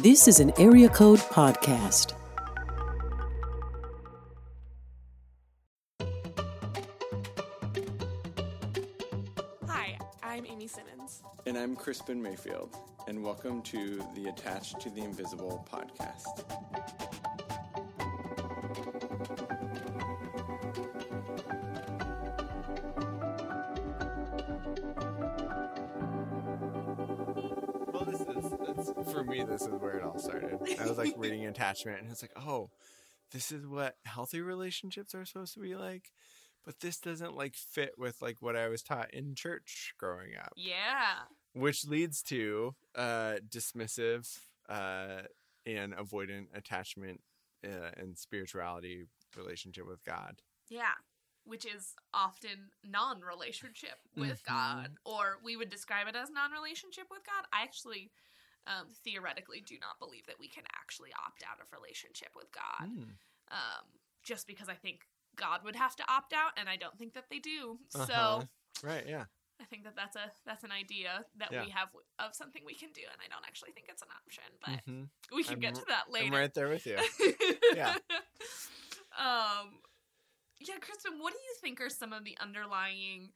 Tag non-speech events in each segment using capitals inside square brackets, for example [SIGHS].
This is an Area Code Podcast. Hi, I'm Amy Simmons. And I'm Crispin Mayfield, and welcome to the Attached to the Invisible podcast. Like [LAUGHS] reading attachment, and it's like, oh, this is what healthy relationships are supposed to be like. But this doesn't like fit with like what I was taught in church growing up Yeah. which leads to uh, dismissive uh, and avoidant attachment uh, and spirituality relationship with God. Yeah. Which is often non relationship with Mhm. God, or we would describe it as non relationship with God. I actually um, theoretically do not believe that we can actually opt out of relationship with God. Mm. Um, just because I think God would have to opt out, and I don't think that they do. Uh-huh. So Right, yeah. I think that that's a that's an idea that Yeah. we have of something we can do, and I don't actually think it's an option, but hmm we can I'm get to that later. I'm right there with you. [LAUGHS] Yeah. Um yeah, Crispin, what do you think are some of the underlying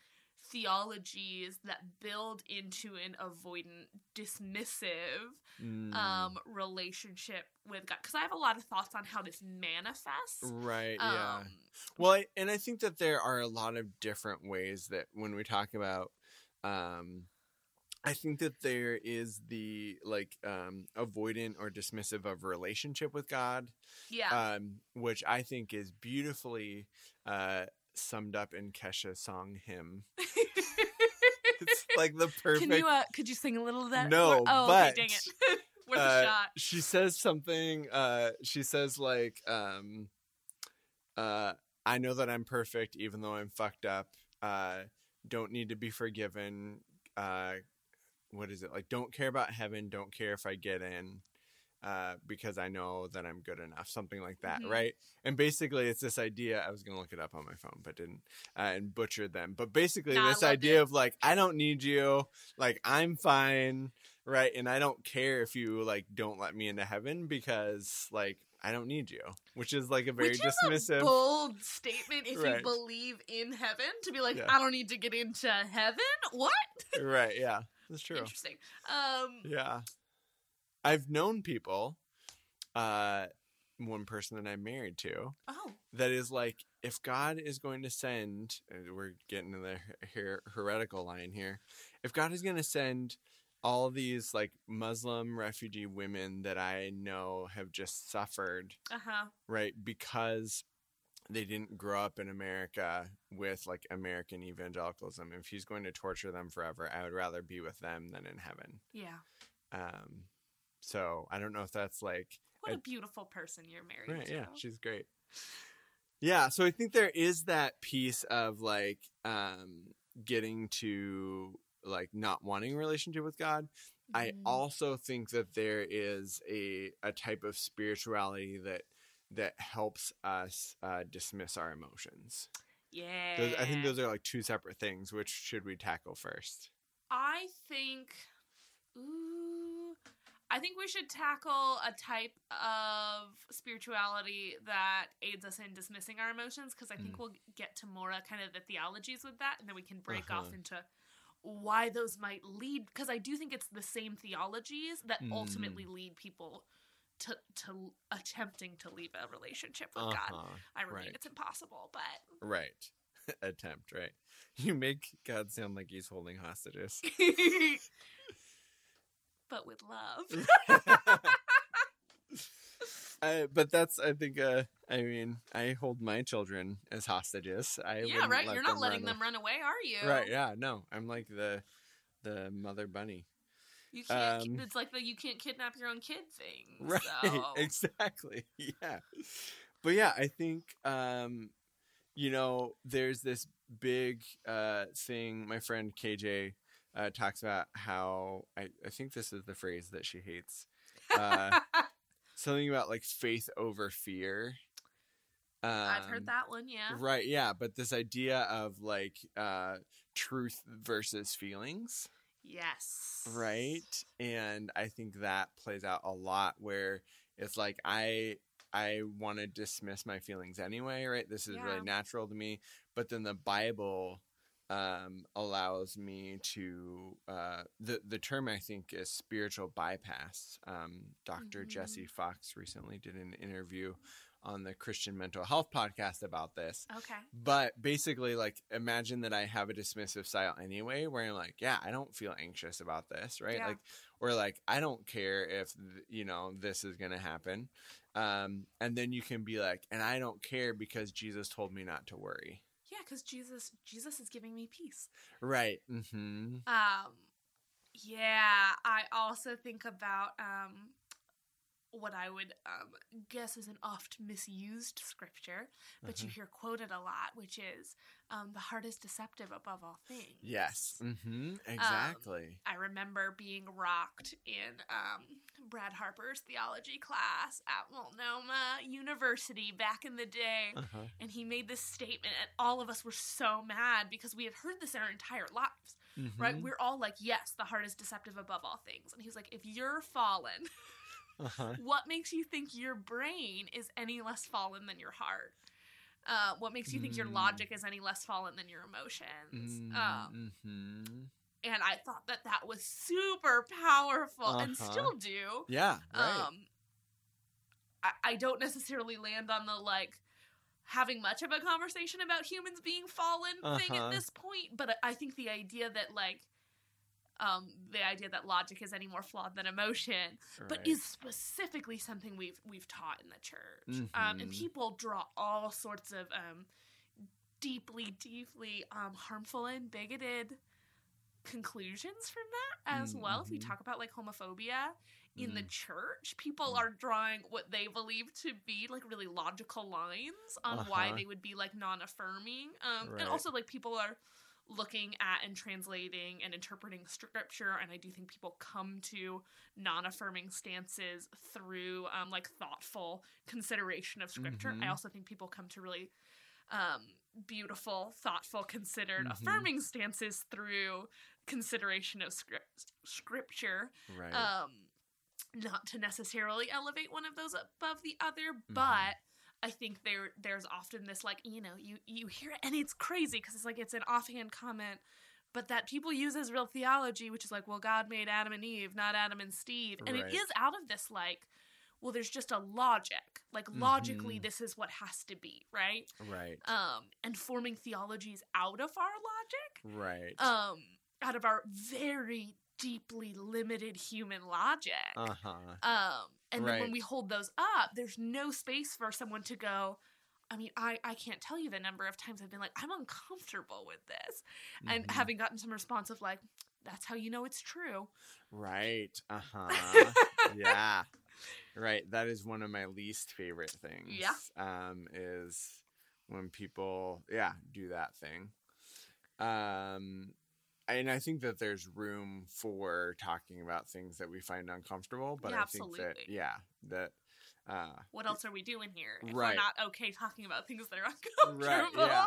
theologies that build into an avoidant, dismissive Mm. um relationship with God? Because I have a lot of thoughts on how this manifests. right, yeah. Um, Well, I, and I think that there are a lot of different ways that when we talk about, um, I think that there is the like um, avoidant or dismissive of relationship with God, yeah. um, which I think is beautifully uh, summed up in Kesha's song "Hymn." [LAUGHS] It's like the perfect. Can you uh could you sing a little of that? No, oh, but, okay, dang it. [LAUGHS] Worth uh, a shot. she says something. Uh, she says like, um, uh, "I know that I'm perfect, even though I'm fucked up. Uh, don't need to be forgiven. Uh, what is it like? Don't care about heaven. Don't care if I get in." Uh, because I know that I'm good enough, something like that, Mhm. right? And basically, it's this idea. I was gonna look it up on my phone, but didn't, uh, and butchered them. But basically, I this idea it. of like, I don't need you, like I'm fine, right? And I don't care if you like don't let me into heaven because like I don't need you, which is like a very Which dismissive. bold statement if Right. you believe in heaven to be like, Yeah. I don't need to get into heaven. What? right? Yeah, that's true. Interesting. Um, Yeah, I've known people. Uh, one person that I'm married to oh, that is like, if God is going to send, we're getting to the her- heretical line here. If God is going to send all these like Muslim refugee women that I know have just suffered uh huh. right because they didn't grow up in america with like american evangelicalism if he's going to torture them forever i would rather be with them than in heaven Yeah. um so i don't know if that's like What a beautiful person you're married right to. yeah she's great yeah so i think there is that piece of like um getting to like not wanting a relationship with god I Mhm. also think that there is a a type of spirituality that that helps us uh, dismiss our emotions. yeah. Those, I think those are like two separate things. Which should we tackle first? I think. Ooh. I think we should tackle a type of spirituality that aids us in dismissing our emotions because I think Mm. we'll get to more uh, kind of the theologies with that, and then we can break off Uh-huh. into why those might lead. Because I do think it's the same theologies that Mm. ultimately lead people to to attempting to leave a relationship with God. Uh-huh. I mean, right. it's impossible, but Right. [LAUGHS] Attempt. Right. You make God sound like he's holding hostages. [LAUGHS] but with love. [LAUGHS] [LAUGHS] uh, but that's I think. Uh, I mean, I hold my children as hostages. I yeah, right. You're not letting them run away, are you? Right. Yeah. No. I'm like the the mother bunny. You can't. Um, it's like the you can't kidnap your own kid thing. [LAUGHS] Right. So. Exactly. Yeah. But yeah, I think um you know, there's this big uh thing my friend KJ uh talks about how I I think this is the phrase that she hates. Uh [LAUGHS] something about like faith over fear. Um, I've heard that one. Yeah. Right, yeah, but this idea of like uh truth versus feelings. Yes. right and i think that plays out a lot where it's like i i want to dismiss my feelings anyway right this is Yeah. really natural to me but then the bible um, allows me to uh, the the term I think is spiritual bypass. Um, doctor Mhm. Jesse Fox recently did an interview on the Christian Mental Health podcast about this, Okay. but basically like imagine that i have a dismissive style anyway where i'm like yeah i don't feel anxious about this right Yeah. like or like i don't care if you know this is gonna happen um and then you can be like and i don't care because jesus told me not to worry because Jesus Jesus is giving me peace. right mm-hmm Um, yeah, I also think about um, what I would um, guess is an oft misused scripture, but you Uh-huh. hear quoted a lot, which is um, the heart is deceptive above all things. yes Um, mm-hmm exactly I remember being rocked in um, Brad Harper's theology class at Multnomah University back in the day. uh-huh And he made this statement, and all of us were so mad because we had heard this our entire lives right? Mhm. We're all like, yes, the heart is deceptive above all things. And he's like, if you're fallen, [LAUGHS] uh-huh what makes you think your brain is any less fallen than your heart? Uh, what makes you think your Mm. logic is any less fallen than your emotions? Um, mm-hmm. and I thought that that was super powerful and Uh-huh. still do. yeah right Um, I, I don't necessarily land on the like having much of a conversation about humans being fallen thing Uh-huh. at this point, but I think the idea that like um the idea that logic is any more flawed than emotion, but is specifically something we've we've taught in the church. Um, and Mhm. people draw all sorts of um deeply, deeply um harmful and bigoted conclusions from that as well. If we Mhm. talk about like homophobia in the Mm. church, people Mm. are drawing what they believe to be like really logical lines on why Uh-huh. they would be like non-affirming. Um, Right. and also like people are looking at and translating and interpreting scripture and i do think people come to non-affirming stances through um, like thoughtful consideration of scripture Mhm. i also think people come to really um, beautiful thoughtful considered Mhm. affirming stances through consideration of script scripture right um not to necessarily elevate one of those above the other Mm-hmm. but i think there there's often this like you know you you hear it and it's crazy because it's like it's an offhand comment but that people use as real theology which is like well god made adam and eve not adam and steve and it Right. is out of this like well there's just a logic like logically Mhm. this is what has to be right right um and forming theologies out of our logic right um out of our very deeply limited human logic uh-huh um and then when we hold those up there's no space for someone to go i mean i i can't tell you the number of times i've been like i'm uncomfortable with this and Mhm. having gotten some response of like that's how you know it's true Right. Uh huh. [LAUGHS] yeah. Right. That is one of my least favorite things. Yeah. Um, is when people, yeah, do that thing. Um, and I think that there's room for talking about things that we find uncomfortable, but Yeah, I think that, yeah, that, uh, what else are we doing here if Right. we're not okay talking about things that are right uncomfortable? Yeah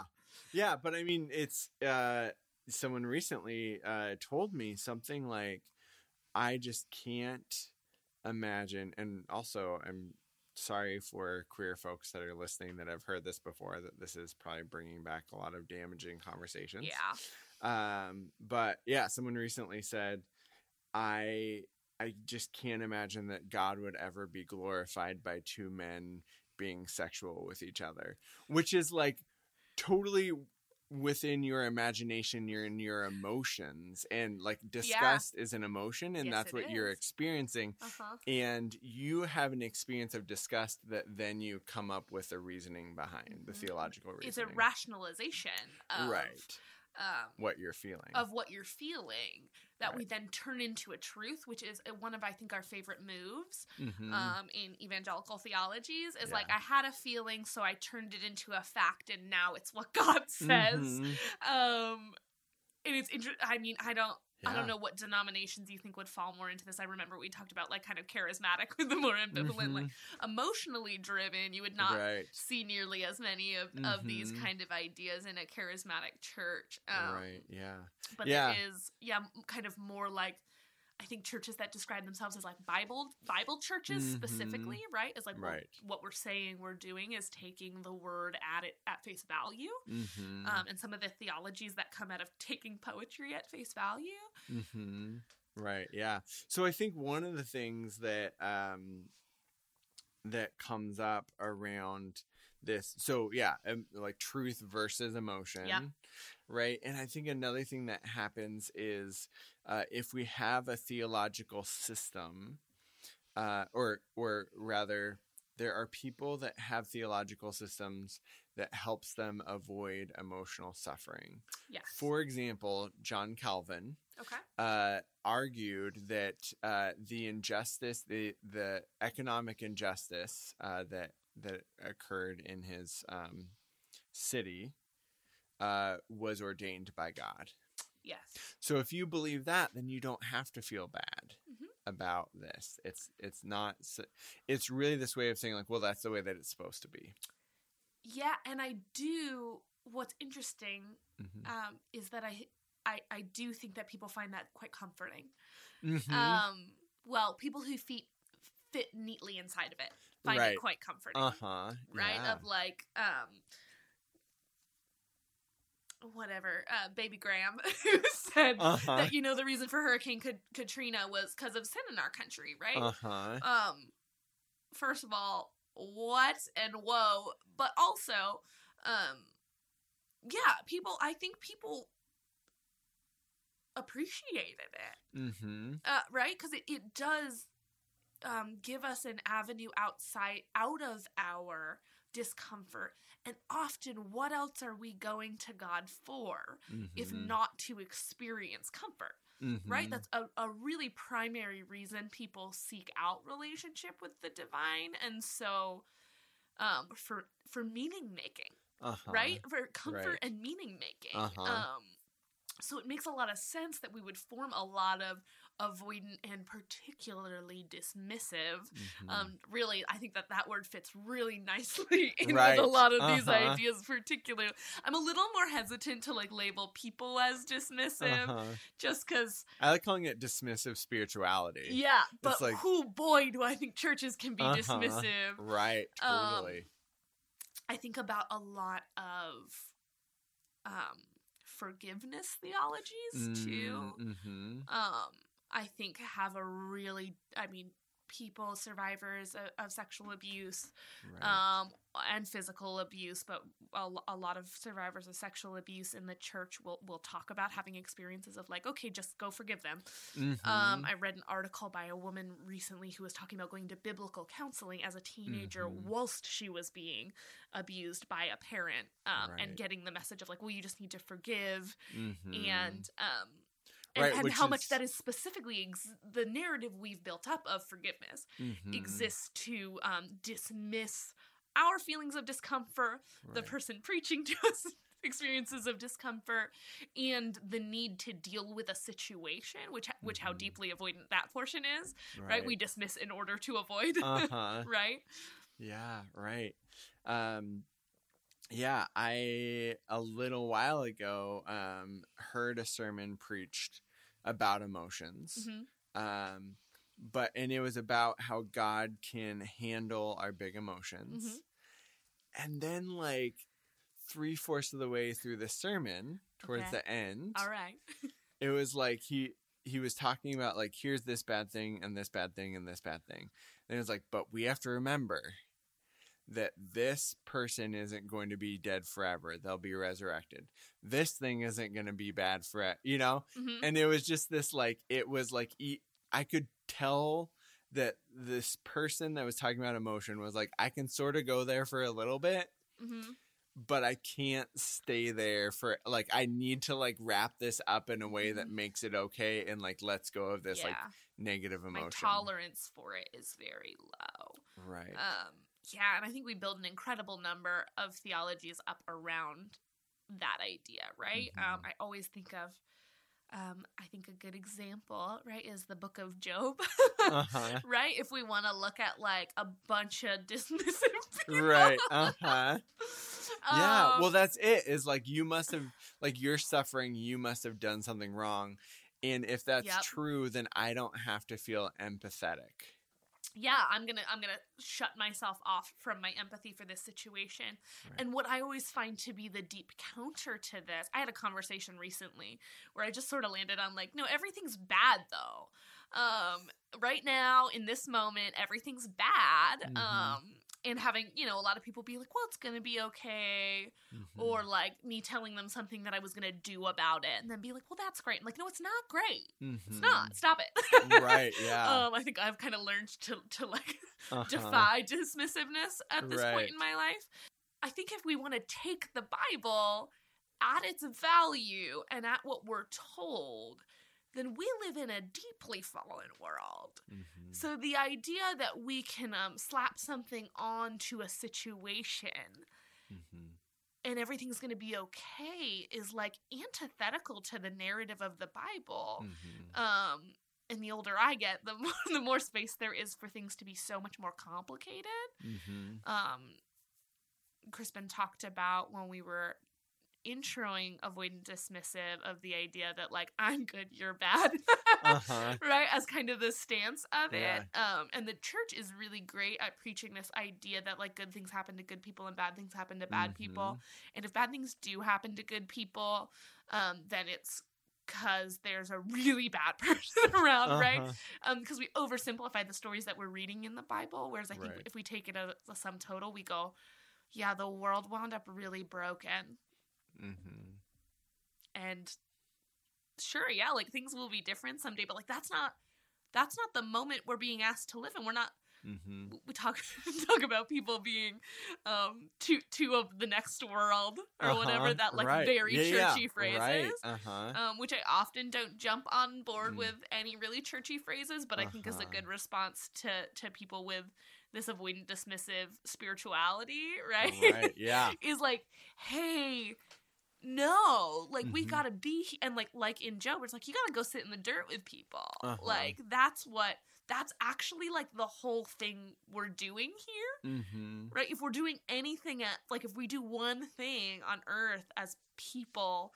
yeah but i mean it's uh someone recently uh told me something like i just can't imagine and also i'm sorry for queer folks that are listening that have heard this before that this is probably bringing back a lot of damaging conversations. Yeah um but yeah someone recently said i i just can't imagine that god would ever be glorified by two men being sexual with each other which is like totally within your imagination you're in your emotions and like disgust is an emotion and Yes, that's what you're experiencing uh-huh. and you have an experience of disgust that then you come up with a reasoning behind the Mhm. theological reasoning it's a rationalization of right um what you're feeling of what you're feeling that we then turn into a truth, which is uh, one of I think our favorite moves Mhm. um, in evangelical theologies. Is like I had a feeling, so I turned it into a fact, and now it's what [LAUGHS] God says. Mhm. Um, and it's interesting. I mean, I don't. I don't know what denominations you think would fall more into this. I remember we talked about like kind of charismatic with [LAUGHS] the more ambivalent, like emotionally driven. You would not Mm-hmm. right. see nearly as many of, of these Mhm. kind of ideas in a charismatic church. Um, right. Yeah. But Yeah. it is, yeah, kind of more like I think churches that describe themselves as like Bible Bible churches Mhm. specifically, right? Is like Right. what, what we're saying we're doing is taking the word at it at face value. Mm-hmm. Um, and some of the theologies that come out of taking poetry at face value. Mm-hmm. Right. Yeah. So I think one of the things that um that comes up around this so yeah um, like truth versus emotion right and i think another thing that happens is uh, if we have a theological system uh, or or rather there are people that have theological systems that helps them avoid emotional suffering Yes. for example john calvin okay. uh, argued that uh, the injustice, the the economic injustice uh, that that occurred in his um, city, uh, was ordained by God. Yes. So if you believe that, then you don't have to feel bad Mhm. about this. It's it's not. It's really this way of saying like, well, that's the way that it's supposed to be. Yeah, and I do. What's interesting Mhm. um, is that I, I I do think that people find that quite comforting. Mhm. Um, well, people who feet fit neatly inside of it find Right. it quite comforting, uh huh. right? Of like, um, whatever, uh, Baby Graham [LAUGHS] who said Uh huh. that you know the reason for Hurricane Kat- Katrina was because of sin in our country, right? Uh huh. um first of all what and whoa but also um yeah people i think people appreciated it Mm-hmm. uh, right because it, it does um, give us an avenue outside out of our discomfort and often what else are we going to god for if Mhm. not to experience comfort right Mhm. that's a, a really primary reason people seek out relationship with the divine and so um for for meaning making Uh-huh. right for comfort right. and meaning making Uh-huh. um so it makes a lot of sense that we would form a lot of avoidant and particularly dismissive Mhm. um really i think that that word fits really [LAUGHS] nicely in Right. with a lot of these Uh-huh. ideas particularly i'm a little more hesitant to like label people as dismissive Uh-huh. just because I like calling it dismissive spirituality. yeah, but like- who boy do I think churches can be Uh-huh. dismissive. Right. Um, Totally. I think about a lot of um forgiveness theologies too. Mm-hmm. Um I think have a really I mean people survivors of, of sexual abuse Right. um and physical abuse but a, a lot of survivors of sexual abuse in the church will will talk about having experiences of like okay just go forgive them Mhm. Um, I read an article by a woman recently who was talking about going to biblical counseling as a teenager Mhm. whilst she was being abused by a parent, um, and getting the message of like, well, you just need to forgive, Mhm. and um, and, Right, and how much that is specifically ex- the narrative we've built up of forgiveness Mhm. exists to um, dismiss our feelings of discomfort the person preaching to us [LAUGHS] experiences of discomfort and the need to deal with a situation which which how Mhm. deeply avoidant that portion is right, we dismiss in order to avoid [LAUGHS] uh-huh. right Yeah, right. Um yeah, I a little while ago um heard a sermon preached about emotions. Mhm. Um but and it was about how God can handle our big emotions. Mhm. And then like three fourths of the way through the sermon, towards Okay. the end, all right [LAUGHS] it was like he he was talking about like here's this bad thing and this bad thing and this bad thing and it was like but we have to remember that this person isn't going to be dead forever they'll be resurrected this thing isn't going to be bad for you know Mhm. and it was just this like it was like I could tell that this person that was talking about emotion was like i can sort of go there for a little bit Mhm. but I can't stay there for like I need to like wrap this up in a way that makes it okay and like lets go of this Mm-hmm. yeah like negative emotion. my emotion. tolerance for it is very low right. um yeah and i think we build an incredible number of theologies up around that idea right Mhm. um i always think of um, I think a good example, right, is the book of Job. Uh-huh. [LAUGHS] right? If we want to look at like a bunch of [LAUGHS] dismissive people. right. Uh-huh. [LAUGHS] Yeah. Um, Well, that's it. Is like you must have like you're suffering, you must have done something wrong. And if that's Yep. true, then I don't have to feel empathetic. Yeah i'm gonna i'm gonna shut myself off from my empathy for this situation Right. and what i always find to be the deep counter to this i had a conversation recently where i just sort of landed on like no everything's bad though um right now in this moment everything's bad Mhm. um and having you know a lot of people be like well it's gonna be okay Mhm. or like me telling them something that i was gonna do about it and then be like well that's great I'm like no it's not great it's Mhm. not stop it Right, [LAUGHS] yeah. um i think i've kind of learned to to like Uh-huh. defy dismissiveness at this Right. point in my life. I think if we want to take the Bible at its value and at what we're told, then we live in a deeply fallen world. Mhm. So the idea that we can um, slap something onto a situation Mhm. and everything's going to be okay is like antithetical to the narrative of the Bible. Mhm. Um, and the older I get, the more, [LAUGHS] the more space there is for things to be so much more complicated. Mhm. Um, Crispin talked about when we were introing avoidant dismissive of the idea that like [LAUGHS] I'm good, you're bad, Uh-huh. [LAUGHS] right? As kind of the stance of Yeah. it. Um, and the church is really great at preaching this idea that like good things happen to good people and bad things happen to bad people. Mhm. And if bad things do happen to good people, um, then it's because there's a really bad [LAUGHS] person around, right? Uh-huh. um because we oversimplify the stories that we're reading in the bible whereas i think Right. if we take it as a sum total we go yeah the world wound up really broken Mhm. and sure yeah like things will be different someday but like that's not that's not the moment we're being asked to live in we're not Mhm. we talk [LAUGHS] talk about people being um two two of the next world or whatever Uh-huh. that like Right. very Yeah, yeah. churchy phrases Right. Uh-huh. um, which I often don't jump on board Mm. with any really churchy phrases, but I think is a Uh-huh. good response to to people with this avoidant dismissive spirituality, [LAUGHS] right? Right. Yeah. is like, hey, no, like we Mhm. gotta be, and like like in Job, it's like you gotta go sit in the dirt with people. Uh-huh. Like that's what that's actually like the whole thing we're doing here Mhm. right? If we're doing anything at like if we do one thing on earth as people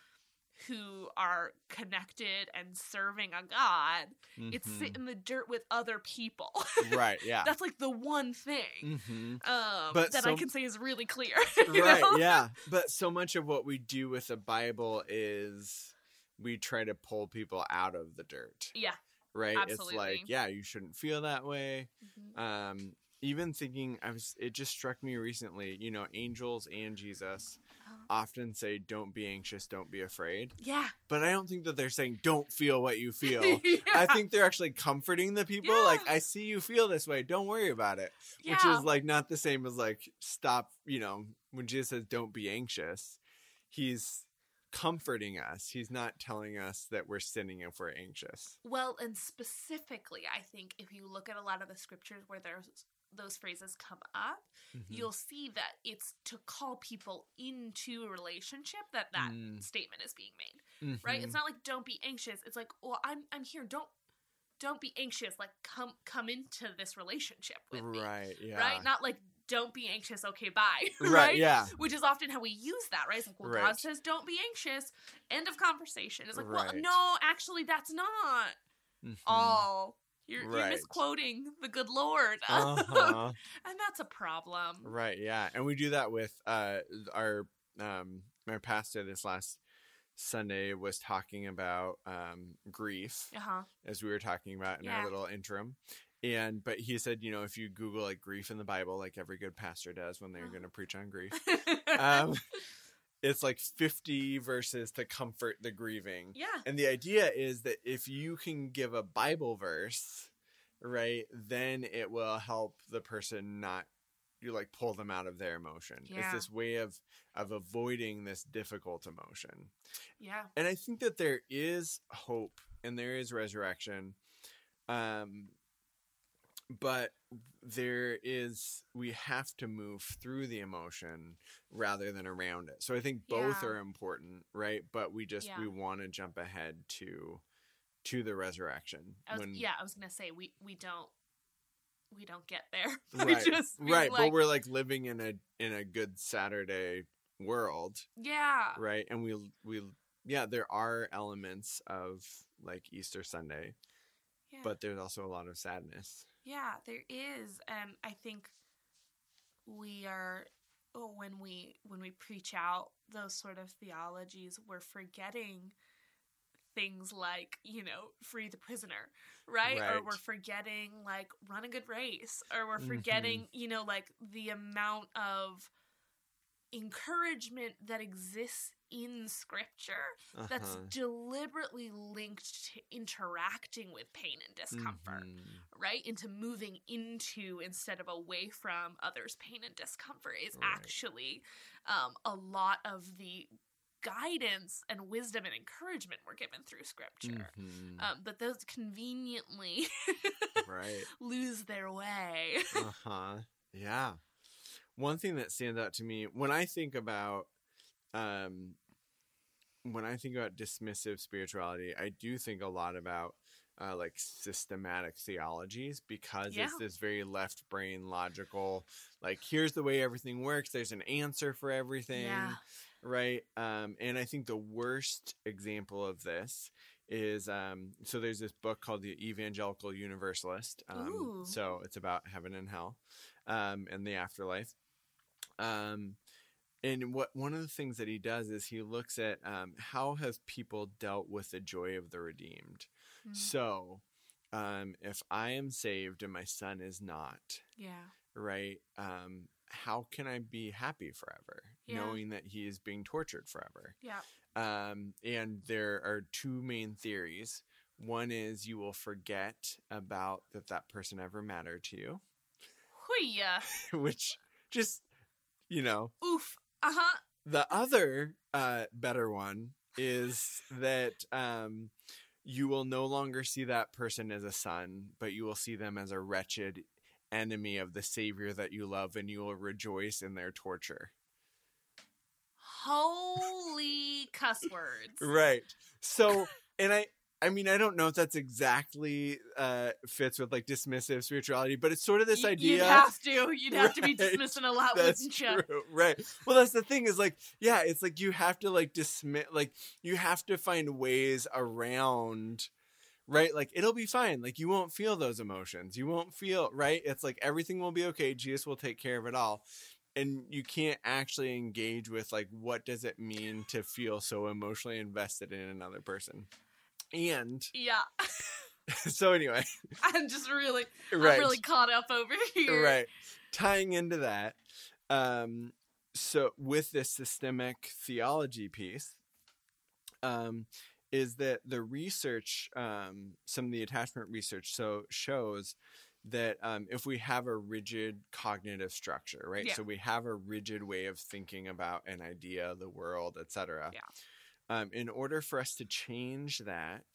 who are connected and serving a God, it's Mhm. sit in the dirt with other people. [LAUGHS] Right. Yeah. That's like the one thing Mhm. um, But that I can say is really clear. [LAUGHS] right know? yeah but so much of what we do with the bible is we try to pull people out of the dirt Yeah. right it's Absolutely. like yeah you shouldn't feel that way Mhm. um even thinking i was it just struck me recently you know angels and jesus. Often say don't be anxious don't be afraid Yeah. but i don't think that they're saying don't feel what you feel [LAUGHS] yeah. i think they're actually comforting the people Yeah. like i see you feel this way don't worry about it Yeah. which is like not the same as like stop you know when jesus says don't be anxious he's comforting us he's not telling us that we're sinning if we're anxious Well, and specifically, I think if you look at a lot of the scriptures where there's those phrases come up, Mhm. you'll see that it's to call people into a relationship that that Mm. statement is being made right? Mhm. it's not like don't be anxious. It's like well i'm i'm here. Don't don't be anxious. Like come come into this relationship with me. Right yeah. Right? Not like don't be anxious. Okay bye. [LAUGHS] Right, yeah. Which is often how we use that right? It's like well god says don't be anxious. End of conversation. It's like well no actually that's not Mhm. all you're, you're misquoting the good lord uh-huh. [LAUGHS] and that's a problem right yeah and we do that with uh our um my pastor this last sunday was talking about um grief uh-huh as we were talking about in Yeah. our little interim. And but he said, you know, if you Google like grief in the Bible, like every good pastor does when they're Uh-huh. going to preach on grief, [LAUGHS] um, it's like fifty verses to comfort the grieving. yeah And the idea is that if you can give a Bible verse, right, then it will help the person not you like pull them out of their emotion. It's this way of of avoiding this difficult emotion. yeah And I think that there is hope and there is resurrection. Um but there is we have to move through the emotion rather than around it so i think both Yeah. are important right but we just Yeah. we want to jump ahead to to the resurrection I was, when yeah, I was gonna say we we don't we don't get there. [LAUGHS] right we just right but we're like living in a in a good saturday world yeah right and we we yeah there are elements of like easter sunday yeah but there's also a lot of sadness yeah there is, and I think we are oh, when we when we preach out those sort of theologies, we're forgetting things like you know free the prisoner right, or we're forgetting like run a good race or we're Mhm. forgetting you know like the amount of encouragement that exists in scripture that's Uh-huh. deliberately linked to interacting with pain and discomfort Mhm. right into moving into instead of away from others pain and discomfort is Right. actually um, a lot of the guidance and wisdom and encouragement we're given through scripture Mhm. um, but those conveniently [LAUGHS] right lose their way [LAUGHS] uh-huh yeah one thing that stands out to me when i think about um when i think about dismissive spirituality i do think a lot about uh, like systematic theologies because Yeah. it's this very left brain logical like here's the way everything works there's an answer for everything Yeah. right um and i think the worst example of this is um so there's this book called the evangelical universalist um so it's about heaven and hell um and the afterlife um and what one of the things that he does is he looks at um, how have people dealt with the joy of the redeemed? Mhm. so um, if i am saved and my son is not yeah. right um, how can i be happy forever Yeah. knowing that he is being tortured forever? Yeah. Um, and there are two main theories. One is you will forget about that that person ever mattered to you. [LAUGHS] Which just you know oof uh-huh the other uh, better one is that um, you will no longer see that person as a son, but you will see them as a wretched enemy of the Savior that you love, and you will rejoice in their torture. holy cuss words Right. So, and I. I mean, I don't know if that's exactly uh, fits with like dismissive spirituality, but it's sort of this Y- idea. You'd have to. You'd have to be [LAUGHS] Right. dismissing a lot, That's wouldn't you? true, right? Well, that's the thing is like, yeah, it's like you have to like dismiss, like you have to find ways around, right? Like it'll be fine. Like you won't feel those emotions. You won't feel right. It's like everything will be okay. Jesus will take care of it all, and you can't actually engage with like what does it mean to feel so emotionally invested in another person, and [LAUGHS] Yeah. so anyway, I'm just really, right, I'm really caught up over here. right tying into that um so with this systemic theology piece um is that the research um some of the attachment research so shows that um, if we have a rigid cognitive structure right Yeah. so we have a rigid way of thinking about an idea the world etc Yeah. Um, in order for us to change that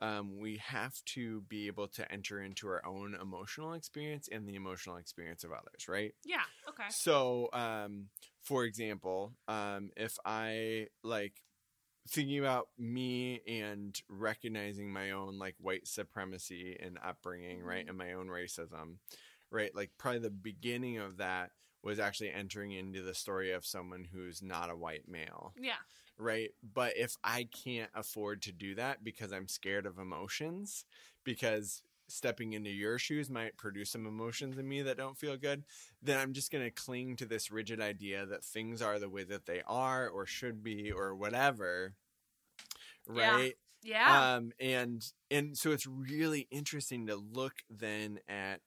um, we have to be able to enter into our own emotional experience and the emotional experience of others, right? Yeah. Okay. So, um, for example, um, if I like thinking about me and recognizing my own like white supremacy and upbringing, right, Mhm. and my own racism, right, like probably the beginning of that was actually entering into the story of someone who's not a white male Yeah. Right? But if I can't afford to do that because I'm scared of emotions, because stepping into your shoes might produce some emotions in me that don't feel good, then I'm just going to cling to this rigid idea that things are the way that they are or should be or whatever. Yeah. Right? Yeah. Um and and so it's really interesting to look then at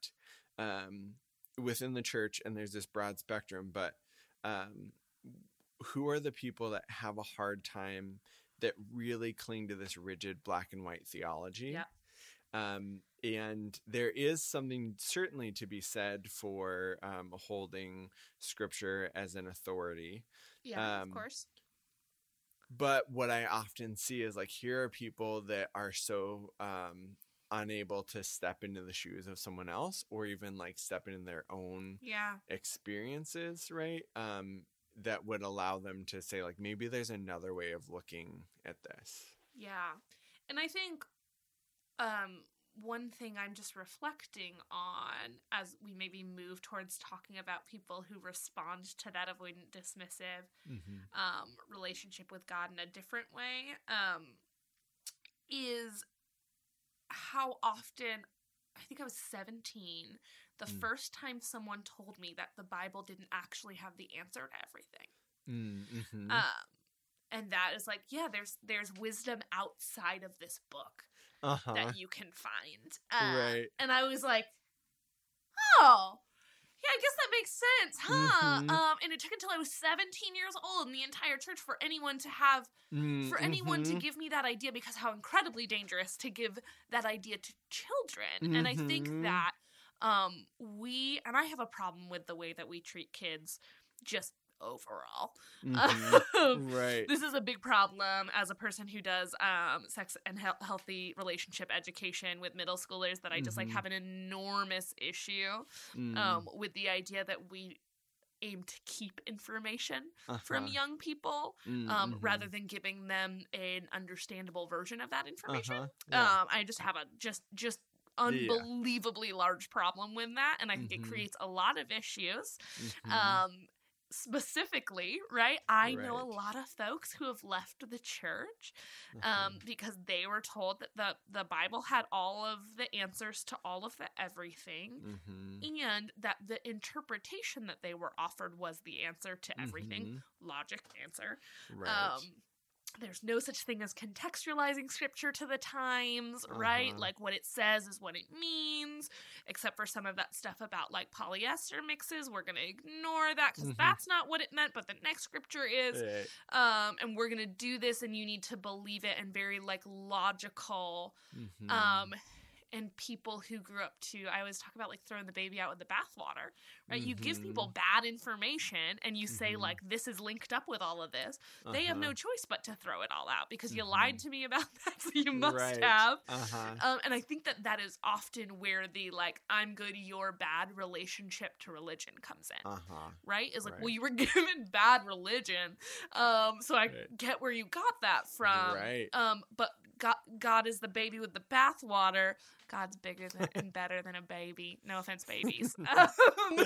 um within the church and there's this broad spectrum, but um who are the people that have a hard time that really cling to this rigid black and white theology? Yep. Um, and there is something certainly to be said for um, holding scripture as an authority. yeah. um, of course. But what I often see is like, here are people that are so um, unable to step into the shoes of someone else or even like step into their own Yeah. experiences, right? Um, that would allow them to say like maybe there's another way of looking at this. Yeah. And I think um one thing I'm just reflecting on as we maybe move towards talking about people who respond to that avoidant dismissive Mm-hmm. um relationship with God in a different way um is how often I think I was 17 the Mm. first time someone told me that the Bible didn't actually have the answer to everything. Mm-hmm. Um, and that is like, yeah, there's there's wisdom outside of this book uh-huh. that you can find. Uh, Right. And I was like, oh, yeah, I guess that makes sense, huh? Mhm. Um, and it took until I was 17 years old in the entire church for anyone to have, for anyone to Mhm. give me that idea because how incredibly dangerous to give that idea to children. And I think Mhm. that um, we, and I have a problem with the way that we treat kids just overall. Mhm. right. This is a big problem as a person who does um, sex and he- healthy relationship education with middle schoolers that I just like Mhm. have an enormous issue Mm, um, with the idea that we aim to keep information from uh-huh. young people Mm, um, rather than giving them an understandable version of that information. Uh-huh. Yeah. Um, I just have a just just Yeah. unbelievably large problem with that, and I think Mhm. it creates a lot of issues. Mhm. Um, specifically, right? I know a lot of folks who have left the church um, because they were told that the the Bible had all of the answers to all of the everything. Mhm. And that the interpretation that they were offered was the answer to everything, Mhm. logic answer. Right. Um, there's no such thing as contextualizing scripture to the times, right? Uh-huh. Like what it says is what it means, except for some of that stuff about like polyester mixes. We're going to ignore that because Mhm. that's not what it meant, but the next scripture is. Right. Um, and we're going to do this, and you need to believe it and very like logical. Mhm. Um, and people who grew up to, I always talk about like throwing the baby out with the bathwater, right? You give Mhm. people bad information and you say, Mhm. like, this is linked up with all of this they have no Uh-huh. choice but to throw it all out because you Mhm. lied to me about [LAUGHS] that, so you must Right. have. Uh-huh. Um, and I think that that is often where the like I'm good, you're bad relationship to religion comes in, Uh-huh. right? Is like, right. well, you were [LAUGHS] given bad religion, um, so I Right. get where you got that from. Right. Um, but God, God is the baby with the bathwater. God's bigger than, [LAUGHS] and better than a baby. No offense, babies. [LAUGHS] Um,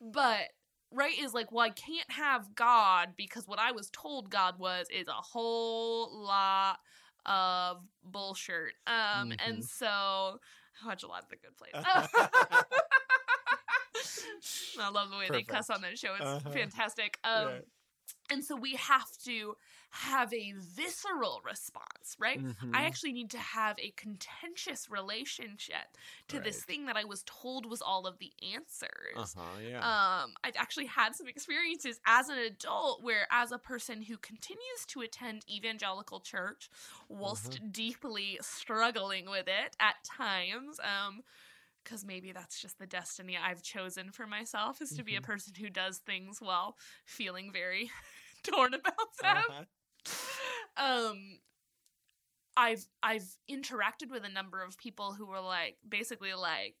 [LAUGHS] but right is like, well, I can't have God because what I was told God was is a whole lot of bullshit. Um, and Mhm. so I watch a lot of The Good Place. I love the way they cuss on that show. It's Uh-huh. fantastic. Um, Right. and so we have to have a visceral response, right? I Mhm. actually need to have a contentious relationship to this thing that I was told was all of the answers. Uh-huh. Yeah. Um, I've actually had some experiences as an adult where, as a person who continues to attend evangelical church, whilst Uh-huh. deeply struggling with it at times, um, because maybe that's just the destiny I've chosen for myself is to be a Mhm. person who does things while feeling very [LAUGHS] torn about them Uh-huh. [LAUGHS] um i've i've interacted with a number of people who were like basically like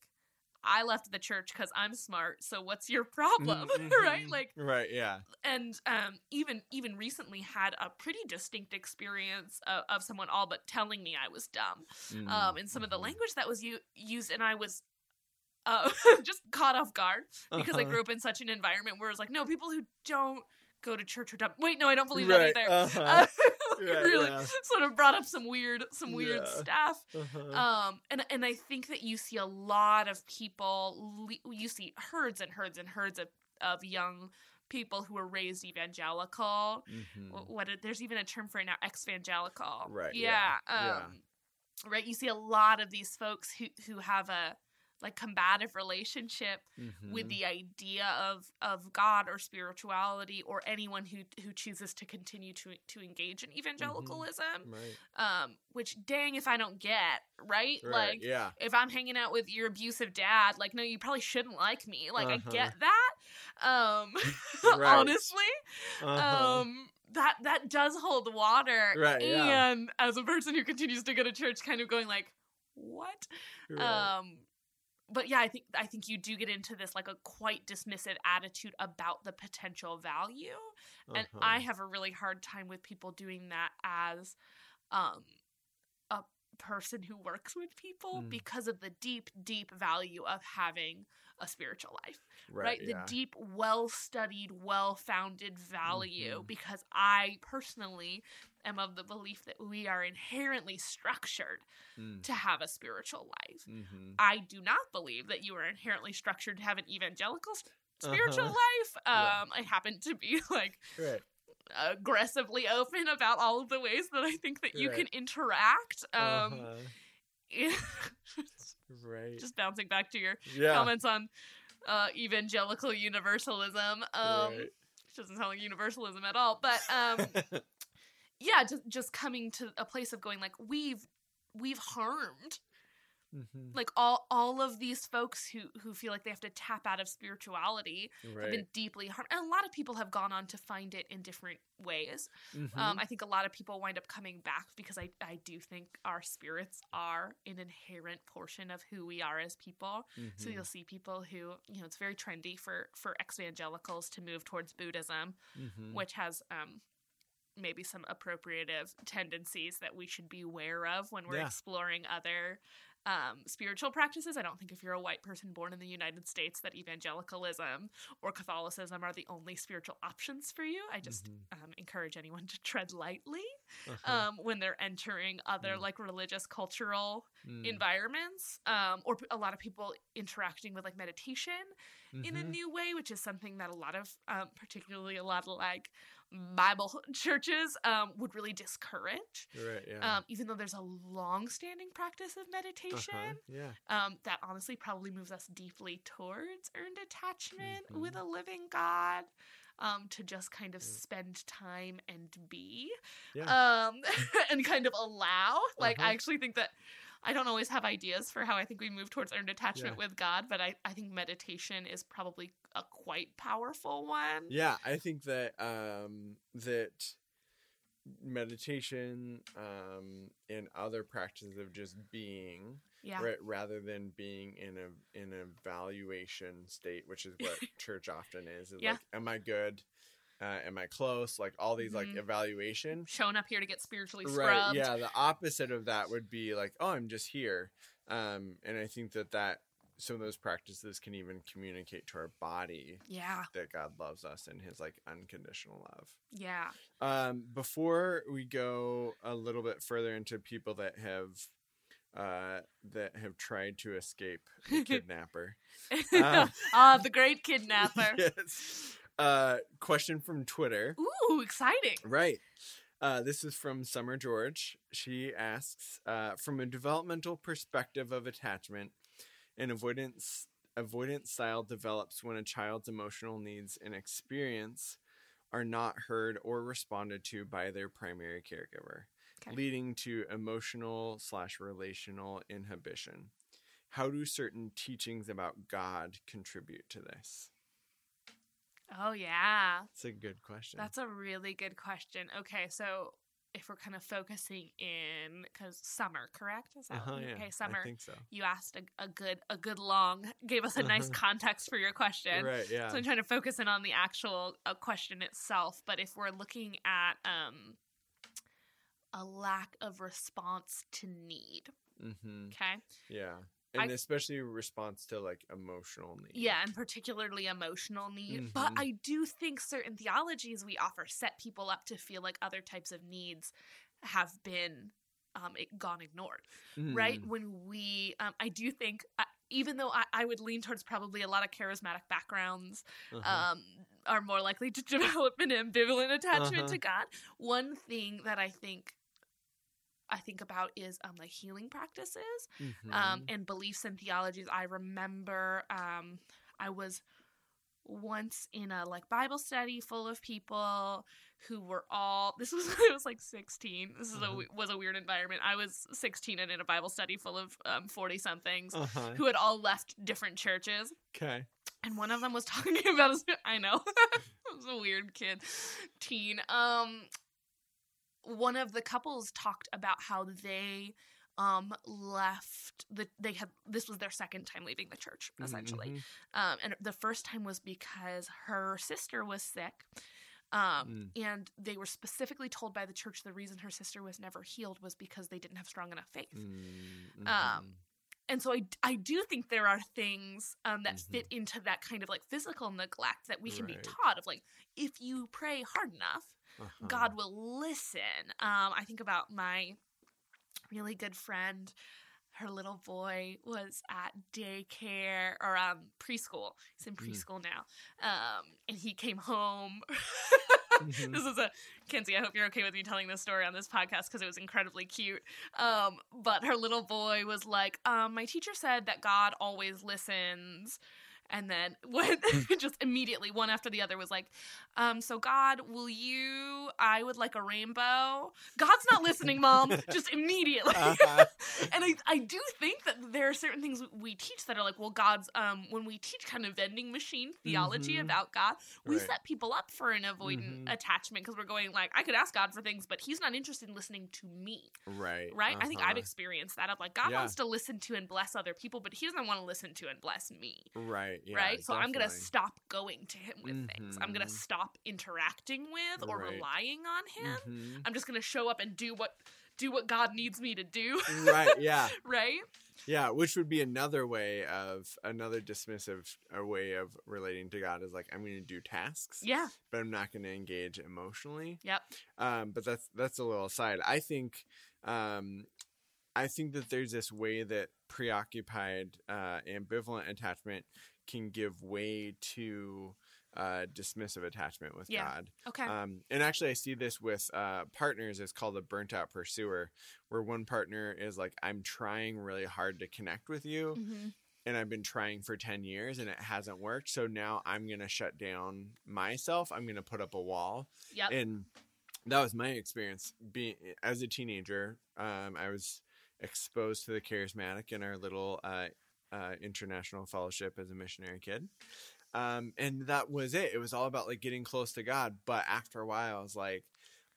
i left the church because i'm smart so what's your problem [LAUGHS] right Mhm. like Right. Yeah. and um even even recently had a pretty distinct experience of, of someone all but telling me i was dumb um and some of the Mhm. language that was u- used and i was uh, [LAUGHS] just caught off guard because I Uh-huh. grew up in such an environment where it's like, no, people who don't go to church are dumb. Wait, no, I don't believe Right, that either. uh-huh. [LAUGHS] Uh, [LAUGHS] Right, really yeah. sort of brought up some weird, some weird Yeah. stuff. Uh-huh. Um, and and I think that you see a lot of people. You see herds and herds and herds of of young people who were raised evangelical. Mhm. Wh- What there's even a term for it now, ex-evangelical. Right, Yeah. yeah, Um, Right. You see a lot of these folks who who have a like combative relationship with Mhm. the idea of of God or spirituality or anyone who who chooses to continue to to engage in evangelicalism. right. Um, which dang if I don't get right, Right. like. yeah. If I'm hanging out with your abusive dad, like, no, you probably shouldn't like me. Like, Uh-huh. I get that. Um, [LAUGHS] Right. honestly, Uh-huh. um, that that does hold water. Right, yeah. And as a person who continues to go to church, kind of going like, what? Right. Um, but yeah, I think I think you do get into this like a quite dismissive attitude about the potential value, and Uh-huh. I have a really hard time with people doing that as um, person who works with people Mm. because of the deep, deep value of having a spiritual life right, yeah. the deep well studied well founded value Mhm. because i personally am of the belief that we are inherently structured Mm. to have a spiritual life Mhm. i do not believe that you are inherently structured to have an evangelical spiritual Uh-huh. life Yeah. um i happen to be [LAUGHS] like Right. Aggressively open about all of the ways that i think that you Right. can interact um Uh-huh. [LAUGHS] Right. just bouncing back to your yeah. comments on uh, evangelical universalism. Um, Right. which doesn't sound like universalism at all, but um, [LAUGHS] yeah, just just coming to a place of going like we've we've harmed Mhm. like all all of these folks who who feel like they have to tap out of spirituality have been deeply harmed, and a lot of people have gone on to find it in different ways. Mhm. Um, I think a lot of people wind up coming back because I, I do think our spirits are an inherent portion of who we are as people. So Mhm. you'll see people who, you know, it's very trendy for for ex-evangelicals to move towards Buddhism, Mhm. which has um maybe some appropriative tendencies that we should be aware of when we're Yeah. exploring other um, spiritual practices. I don't think if you're a white person born in the United States that evangelicalism or Catholicism are the only spiritual options for you. I just Mhm. um, encourage anyone to tread lightly Uh-huh. um, when they're entering other Mm. like religious cultural Mm. environments um, or a lot of people interacting with like meditation in a Mhm. new way which is something that a lot of um, particularly a lot of like bible churches um, would really discourage Right. Yeah. um, even though there's a long-standing practice of meditation Uh-huh. Yeah. um, that honestly probably moves us deeply towards earned attachment Mhm. with a living god um, to just kind of Mm. spend time and be Yeah. um, [LAUGHS] and kind of allow like Uh-huh. i actually think that i don't always have ideas for how i think we move towards earned attachment Yeah. with god but I, I think meditation is probably a quite powerful one Yeah, I think that um that meditation um and other practices of just being yeah right rather than being in a in a valuation state which is what [LAUGHS] church often is is Yeah. like am i good uh, am i close? Like all these like Mhm. evaluation. Showing up here to get spiritually right scrubbed. yeah the opposite of that would be like oh i'm just here. Um and i think that that some of those practices can even communicate to our body yeah. that god loves us and his like unconditional love. Yeah. Um, before we go a little bit further into people that have uh, that have tried to escape the [LAUGHS] kidnapper, Uh, [LAUGHS] ah the great kidnapper. [LAUGHS] Yes. Uh, question from Twitter. ooh exciting Right. Uh, this is from Summer George. She asks, uh, from a developmental perspective of attachment, an avoidance avoidance style develops when a child's emotional needs and experience are not heard or responded to by their primary caregiver, Okay. leading to emotional slash relational inhibition. How do certain teachings about God contribute to this? Oh yeah It's a good question. That's a really good question. Okay, so if we're kind of focusing in because summer, correct? Is that uh-huh, yeah, okay? I Summer, think so. you asked a, a good a good long [LAUGHS] gave us a nice [LAUGHS] context for your question. Right, yeah. So I'm trying to focus in on the actual uh, question itself. But if we're looking at um a lack of response to need, mm-hmm. okay, Yeah. And I- especially response to like emotional needs. yeah, and particularly emotional need. But Mhm. I do think certain theologies we offer set people up to feel like other types of needs have been um, it, gone ignored. right? Mm, When we, um, I do think, uh, even though I, I would lean towards probably a lot of charismatic backgrounds uh-huh. um, are more likely to [LAUGHS] develop an ambivalent attachment Uh-huh. to God. One thing that I think I think about is um, like healing practices um, Mhm. and beliefs and theologies. I remember um, I was once in a like Bible study full of people who were all [LAUGHS] this was I was like 16 this is a Uh-huh. was a weird environment I was 16 and in a Bible study full of um 40 somethings uh-huh. who had all left different churches Okay. and one of them was [LAUGHS] talking about I know [LAUGHS] I was a weird kid teen um one of the couples talked about how they um left the they had this was their second time leaving the church essentially Mhm. um and the first time was because her sister was sick um and they were specifically told by the church the reason her sister was never healed was because they didn't have strong enough faith Mm, Um, mhm. and so I, I do think there are things um, that Mhm. fit into that kind of like physical neglect that we can be taught of like if you pray hard enough Uh-huh. god will listen um, i think about my really good friend her little boy was at daycare or um, preschool he's in Mm. preschool now um, and he came home [LAUGHS] Mhm. this is a Kenzie. I hope you're okay with me telling this story on this podcast because it was incredibly cute. Um, but her little boy was like, um, "My teacher said that God always listens." And then [LAUGHS] when [LAUGHS] just immediately one after the other was like, um, so God, will you I would like a rainbow. God's not listening, mom. [LAUGHS] just immediately. Uh-huh. and I, I do think that there are certain things we teach that are like, well, God's um when we teach kind of vending machine theology Mhm. about God, we Right. set people up for an avoidant Mhm. attachment because we're going like, I could ask God for things, but he's not interested in listening to me. right Right? I think I've uh-huh. experienced that of like God Yeah. wants to listen to and bless other people, but he doesn't want to listen to and bless me. right yeah, right? So I'm gonna stop going to him with things. I'm gonna Mhm. stop interacting with or Right. relying on him. Mhm. I'm just gonna show up and do what do what God needs me to do. right [LAUGHS] yeah right? Yeah, which would be another way of another dismissive uh, way of relating to God is like I'm going to do tasks, Yeah. but I'm not going to engage emotionally. Yep. Um, but that's that's a little aside. I think um, I think that there's this way that preoccupied, uh, ambivalent attachment can give way to uh, dismissive attachment with Yeah. God. Okay. Um, and actually, I see this with uh, partners. It's called the burnt out pursuer, where one partner is like, I'm trying really hard to connect with you, mm-hmm. and I've been trying for 10 years and it hasn't worked. So now I'm going to shut down myself. I'm going to put up a wall. Yep. And that was my experience being as a teenager. Um, I was exposed to the charismatic in our little uh, uh, international fellowship as a missionary kid. Um, and that was it. It was all about like getting close to God. But after a while, I was like,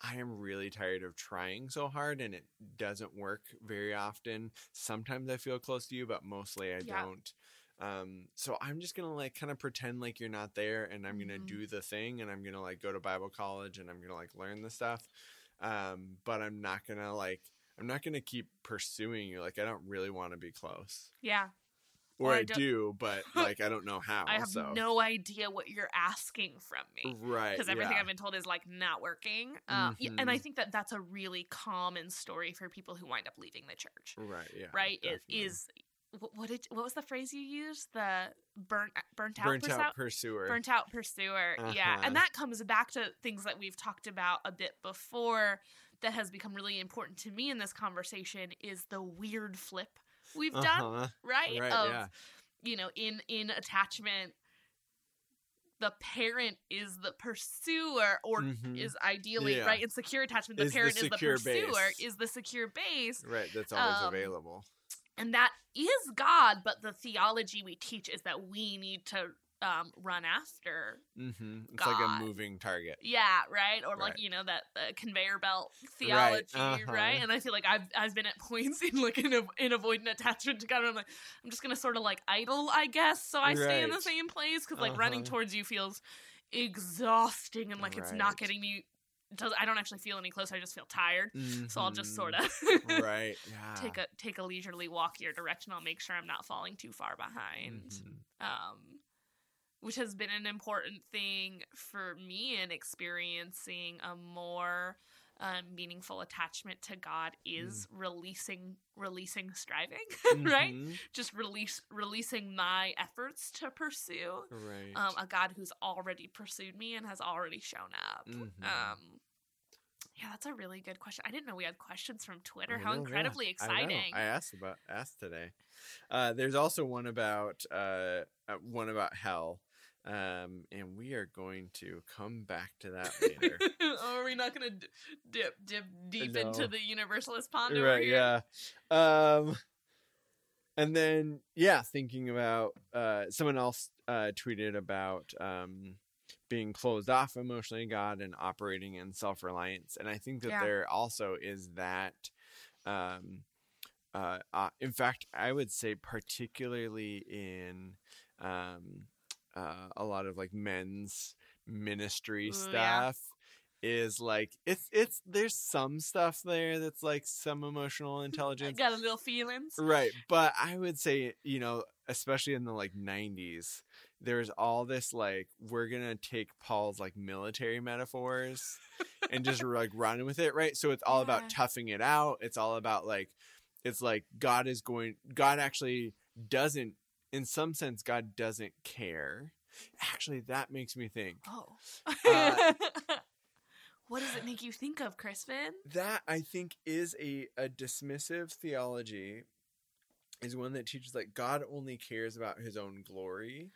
I am really tired of trying so hard and it doesn't work very often. Sometimes I feel close to you, but mostly I Yeah. don't. Um, so I'm just gonna like kind of pretend like you're not there and I'm gonna Mhm. do the thing and I'm gonna like go to Bible college and I'm gonna like learn the stuff. Um, but I'm not gonna like I'm not gonna keep pursuing you. Like I don't really want to be close. Yeah. Or I I, don't- but [LAUGHS] like I don't know how. I have so. no idea what you're asking from me. right Because everything yeah. I've been told is like not working. Um, y- And I Mhm. think that that's a really common story for people who wind up leaving the church. right yeah right? It is. What, did what was the phrase you used? The burnt burnt out burnt out pursuer. burnt out pursuer. Yeah, Uh-huh. and that comes back to things that we've talked about a bit before. That has become really important to me in this conversation is the weird flip we've done, Uh-huh. right? Right, of yeah. you know, in in attachment, the parent is the pursuer, or Mhm. is ideally Yeah. right in secure attachment. The Is the parent is the pursuer, base. is the secure base, Right, that's always Um, available. and that is God. But the theology we teach is that we need to um, run after. Mm-hmm. It's like a moving target. Yeah, right. Or like you know that uh, conveyor belt theology, right, uh-huh. And I feel like I've I've been at points [LAUGHS] in like in, a, in avoidant attachment to God. I'm like I'm just gonna sort of like idle, I guess, so I stay in the same place because like running Uh-huh. towards you feels exhausting and like it's not getting me. Does I don't actually feel any closer. I just feel tired. So I'll just Mhm. sort of right. [LAUGHS] Yeah. take a take a leisurely walk your direction. I'll make sure I'm not falling too far behind. Mhm. Um, which has been an important thing for me in experiencing a more um, meaningful attachment to God is releasing releasing striving, [LAUGHS] right? Mhm. Just release releasing my efforts to pursue Right. um, a God who's already pursued me and has already shown up. Mhm. Um, yeah, that's a really good question. I didn't know we had questions from Twitter. I How know, yeah. incredibly I exciting! I, asked about asked today. Uh, there's also one about uh, uh, one about hell, um, and we are going to come back to that later. [LAUGHS] Are we not going to dip dip deep No. into the universalist pond over right? here? Yeah. Um, and then yeah, thinking about uh, someone else uh, tweeted about um, being closed off emotionally, God, and operating in self reliance, and I think that Yeah. there also is that. Um, uh, uh, in fact, I would say particularly in um, uh, a lot of like men's ministry yeah. stuff is like it's it's there's some stuff there that's like some emotional intelligence got a little feelings. right but i would say you know especially in the like 90s there's all this like we're gonna take paul's like military metaphors and just [LAUGHS] like run with it right so it's all about toughing it out it's all about like it's like god is going god actually doesn't in some sense god doesn't care actually that makes me think Oh. Uh, [LAUGHS] what does it make you think of, Crispin? that I think is a, a dismissive theology is one that teaches that God only cares about his own glory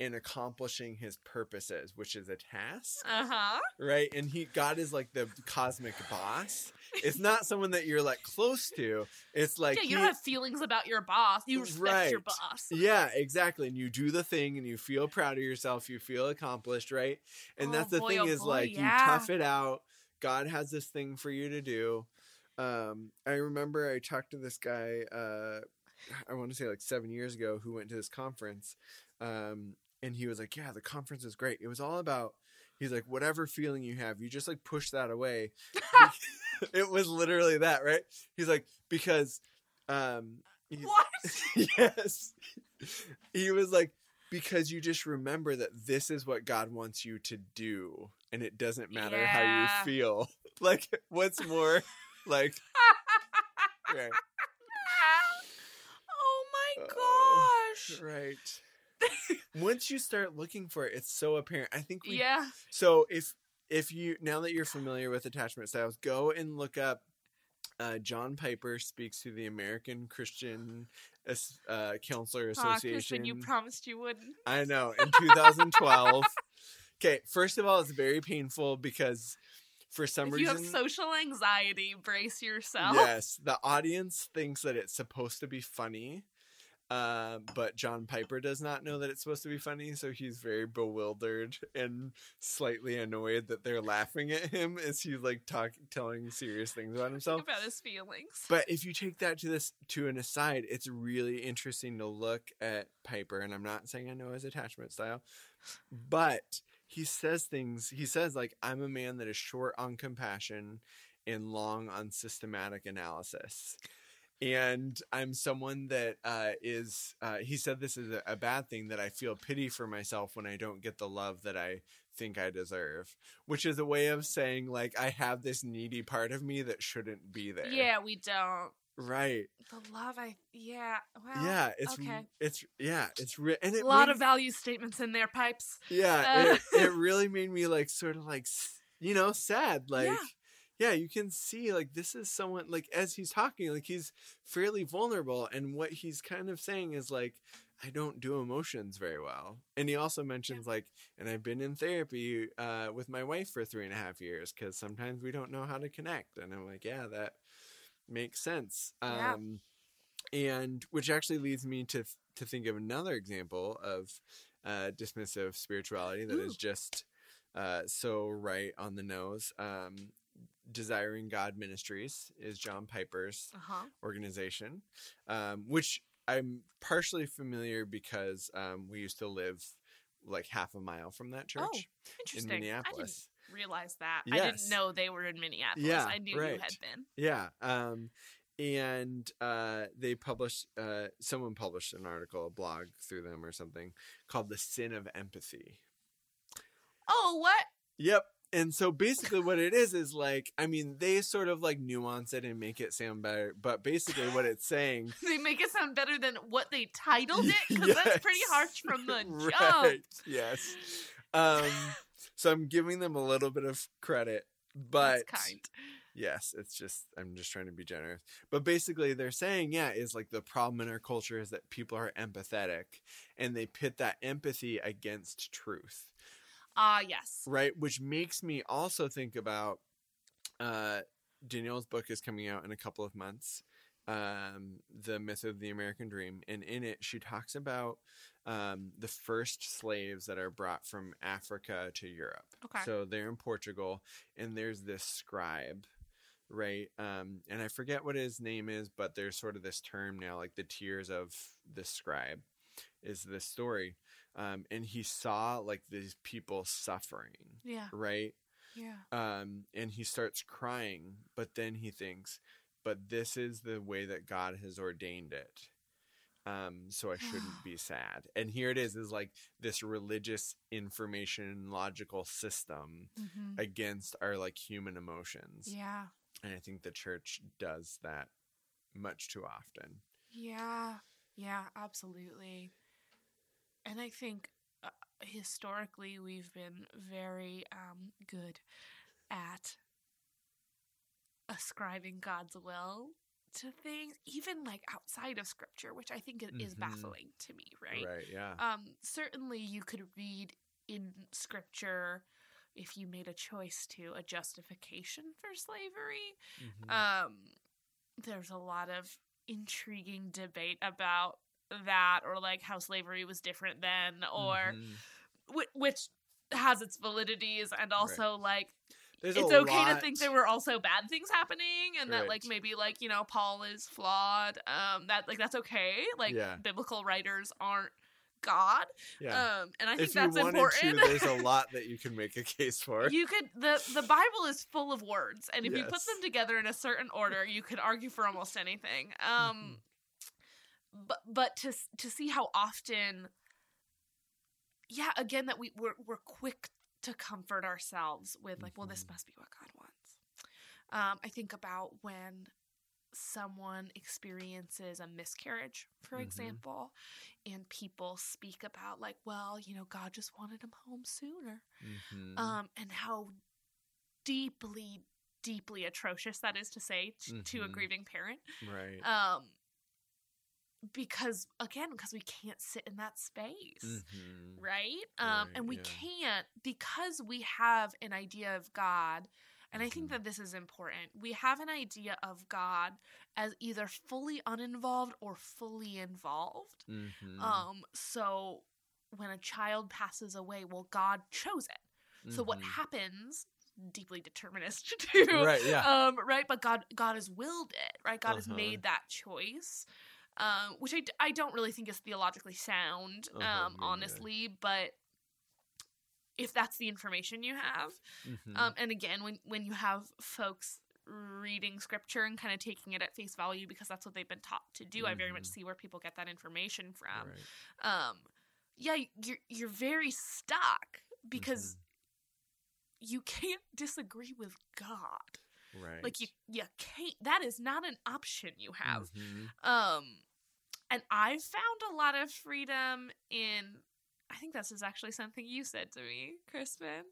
in accomplishing his purposes, which is a task, Uh huh. right? And he God is like the cosmic boss. It's not someone that you're like close to. It's like yeah, you he- don't have feelings about your boss. You respect your boss. yeah, exactly. And you do the thing and you feel proud of yourself, you feel accomplished, right? And Oh, that's the boy, thing oh, is boy, like yeah. you tough it out. God has this thing for you to do. Um, I remember I talked to this guy, uh, I want to say like seven years ago, who went to this conference. Um, and he was like, Yeah, the conference is great. It was all about, he's like, whatever feeling you have, you just like push that away. [LAUGHS] it was literally that, right? He's like, Because, um, [LAUGHS] What? [LAUGHS] yes. He was like, because you just remember that this is what God wants you to do, and it doesn't matter how you feel. Like, what's more, like, right, oh my Oh, gosh. right. [LAUGHS] Once you start looking for it, it's so apparent. I think we. Yeah. So if if you now that you're familiar with attachment styles, go and look up. Uh, John Piper speaks to the American Christian uh, Counselor Aw, Association. Crispin, you promised you wouldn't. I know. In [LAUGHS] 2012. okay, first of all, it's very painful because for some If you have social anxiety, brace yourself. Yes, the audience thinks that it's supposed to be funny. Uh, but John Piper does not know that it's supposed to be funny, so he's very bewildered and slightly annoyed that they're laughing at him as he's like talking, telling serious things about himself. About his feelings. But if you take that to this to an aside, it's really interesting to look at Piper, and I'm not saying I know his attachment style, but he says things. He says like, "I'm a man that is short on compassion and long on systematic analysis." And I'm someone that uh, is. Uh, he said this is a, a bad thing that I feel pity for myself when I don't get the love that I think I deserve, which is a way of saying like I have this needy part of me that shouldn't be there. Yeah, we don't. Right. The love, I yeah. Well, yeah. It's okay. it's yeah. It's re- and it A lot made- of value statements in there, pipes. yeah. uh, it, it [LAUGHS] really made me like sort of like you know sad like. Yeah. Yeah, you can see like this is someone like as he's talking, like he's fairly vulnerable, and what he's kind of saying is like, I don't do emotions very well. And he also mentions like, and I've been in therapy uh, with my wife for three and a half years because sometimes we don't know how to connect. And I'm like, yeah, that makes sense. Yeah. Um, and which actually leads me to to think of another example of uh, dismissive spirituality that is Ooh. just uh, so right on the nose. Um, Desiring God Ministries is John Piper's Uh huh. organization, um, which I'm partially familiar because um, we used to live like half a mile from that church Oh, in interesting. I Minneapolis. didn't realize that. I didn't know they were in Minneapolis. Yeah, I knew you had been. Yeah. Um, and uh, they published, uh, someone published an article, a blog through them or something called The Sin of Empathy. Oh, what? Yep. And so basically what it is is like, I mean, they sort of like nuance it and make it sound better, but basically what it's saying. [LAUGHS] They make it sound better than what they titled it [LAUGHS] because that's pretty harsh from [LAUGHS] the jump. Yes. Um, so I'm giving them a little bit of credit, but yes, it's just I'm just trying to be generous. But basically they're saying, yeah, is like the problem in our culture is that people are empathetic and they pit that empathy against truth. Ah, yes. Right, which makes me also think about uh Danielle's book is coming out in a couple of months. Um, the myth of the American dream, and in it she talks about um, the first slaves that are brought from Africa to Europe. Okay. So they're in Portugal, and there's this scribe right? Um, and I forget what his name is, but there's sort of this term now, like the tears of the scribe, is this story. Um, and he saw like these people suffering, Yeah. right? Yeah. Um, and he starts crying, but then he thinks, but this is the way that God has ordained it. Um, so I shouldn't be [SIGHS] sad. And here it is, is like this religious information logical system hmm against our like human emotions. Yeah. And I think the church does that much too often. Yeah. Yeah, absolutely. And I think uh, historically we've been very um, good at ascribing God's will to things, even like outside of scripture, which I think is Mhm. baffling to me, right? Right. Yeah. Um, certainly you could read in scripture if you made a choice to a justification for slavery. Mhm. Um, there's a lot of intriguing debate about that or like how slavery was different then or Mhm. whi- which has its validities and also like There's it's okay to think there were also bad things happening and that like maybe like you know paul is flawed um that like that's okay like Yeah. biblical writers aren't god Yeah. um and i think if that's important to, there's a [LAUGHS] lot that you can make a case for. you could the the bible is full of words and if you put them together in a certain order you could argue for almost anything um but but to to see how often yeah again that we we're, we're quick to comfort ourselves with like well this Mhm. must be what god wants um i think about when someone experiences a miscarriage for Mhm. example and people speak about like well you know god just wanted him home sooner Mhm. um, and how deeply, deeply atrocious that is to say t- to a Mhm. grieving parent. right. Um, because again, because we can't sit in that space, Mhm. right? Um, Right, and we yeah. can't because we have an idea of God. And I think Mhm. that this is important. We have an idea of God as either fully uninvolved or fully involved. Mhm. Um, so when a child passes away, well, God chose it. So what Mhm. happens? Deeply deterministic [LAUGHS] too, Right. Yeah. um, right? But God, God has willed it, right? God has Uh-huh. made that choice, um, which I, d- I don't really think is theologically sound, Uh-huh, um, me neither. honestly. But if that's the information you have, Mhm. um, and again, when when you have folks reading scripture and kind of taking it at face value because that's what they've been taught to do, I very much Mhm. see where people get that information from right. um yeah you're you're very stuck because Mhm. you can't disagree with god Right. like you you can't that is not an option you have Mhm. um and i've found a lot of freedom in i think this is actually something you said to me crispin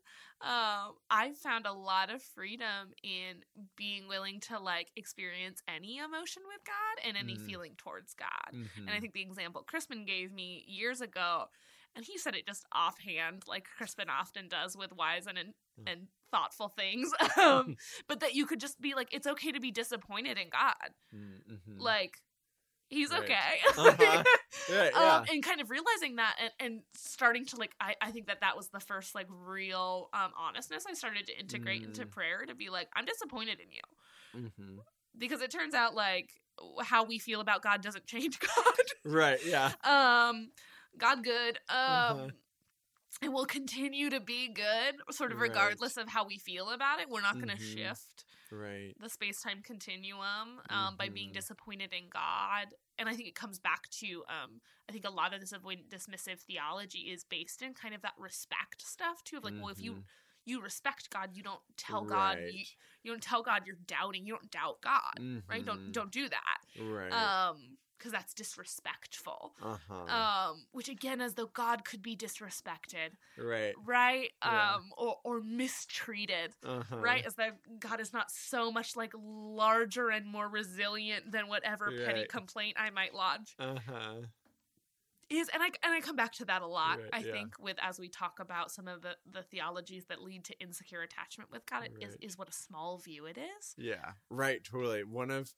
um i've found a lot of freedom in being willing to like experience any emotion with god and any Mm. feeling towards god and I Mhm. think the example Crispin gave me years ago, and he said it just offhand, like Crispin often does with wise and and, Mm. and thoughtful things. [LAUGHS] um, [LAUGHS] but that you could just be like, it's okay to be disappointed in God. Mm, mhm. Like, he's Right. okay. Uh-huh. Right, [LAUGHS] yeah. um, and kind of realizing that and, and starting to like, I, I think that that was the first like real um, honestness I started to integrate into Mm. prayer to be like, I'm disappointed in you. Mhm. Because it turns out like how we feel about God doesn't [LAUGHS] change God. Right. Yeah. um god good um Uh-huh. and will continue to be good sort of Right. regardless of how we feel about it we're not going to Mhm. shift Right. the space-time continuum um, by being Mhm. disappointed in god and i think it comes back to um, i think a lot of this avoidant dismissive theology is based in kind of that respect stuff too of like well if you Mhm. you respect god you don't tell god you, you don't tell god you're doubting you don't doubt god right don't Mhm. don't do that Right. um because that's disrespectful uh huh. um which again as though god could be disrespected right. right Yeah. um or or mistreated Uh huh. right as though god is not so much like larger and more resilient than whatever petty complaint i might lodge Uh huh. is and i and i come back to that a lot Right, i yeah. think with as we talk about some of the the theologies that lead to insecure attachment with god it is Right. is what a small view it is Yeah. Right. Totally. One of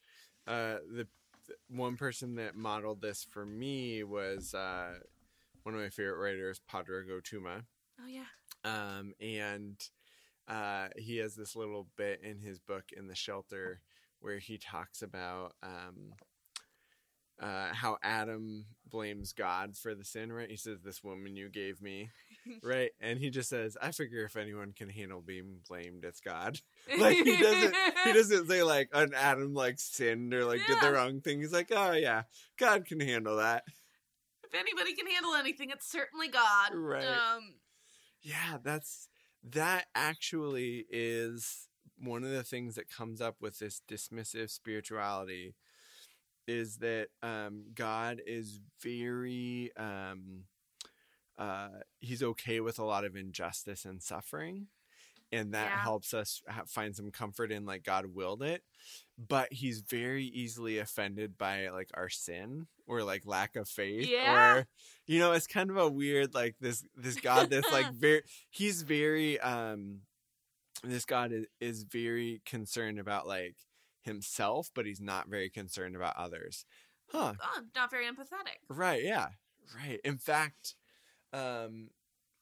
uh the th- one person that modeled this for me was uh one of my favorite writers, Pádraig Ó Tuama. oh yeah um, and uh, he has this little bit in his book in the shelter where he talks about um, uh, how Adam blames God for the sin, right? He says, "This woman you gave me," right? And he just says, "I figure if anyone can handle being blamed, it's God." [LAUGHS] like he doesn't, he [LAUGHS] doesn't say like an Adam like sinned or like did the wrong thing. He's like, "Oh yeah, God can handle that." if anybody can handle anything, it's certainly God. Right. Um, Yeah, that's that actually is one of the things that comes up with this dismissive spirituality is that um, God is very um, uh, he's okay with a lot of injustice and suffering, and that Yeah. helps us ha- find some comfort in like God willed it. But he's very easily offended by like our sin or like lack of faith Yeah. or you know it's kind of a weird like this this god that's like [LAUGHS] very he's very um this god is, is very concerned about like himself but he's not very concerned about others huh oh, not very empathetic. right yeah right in fact um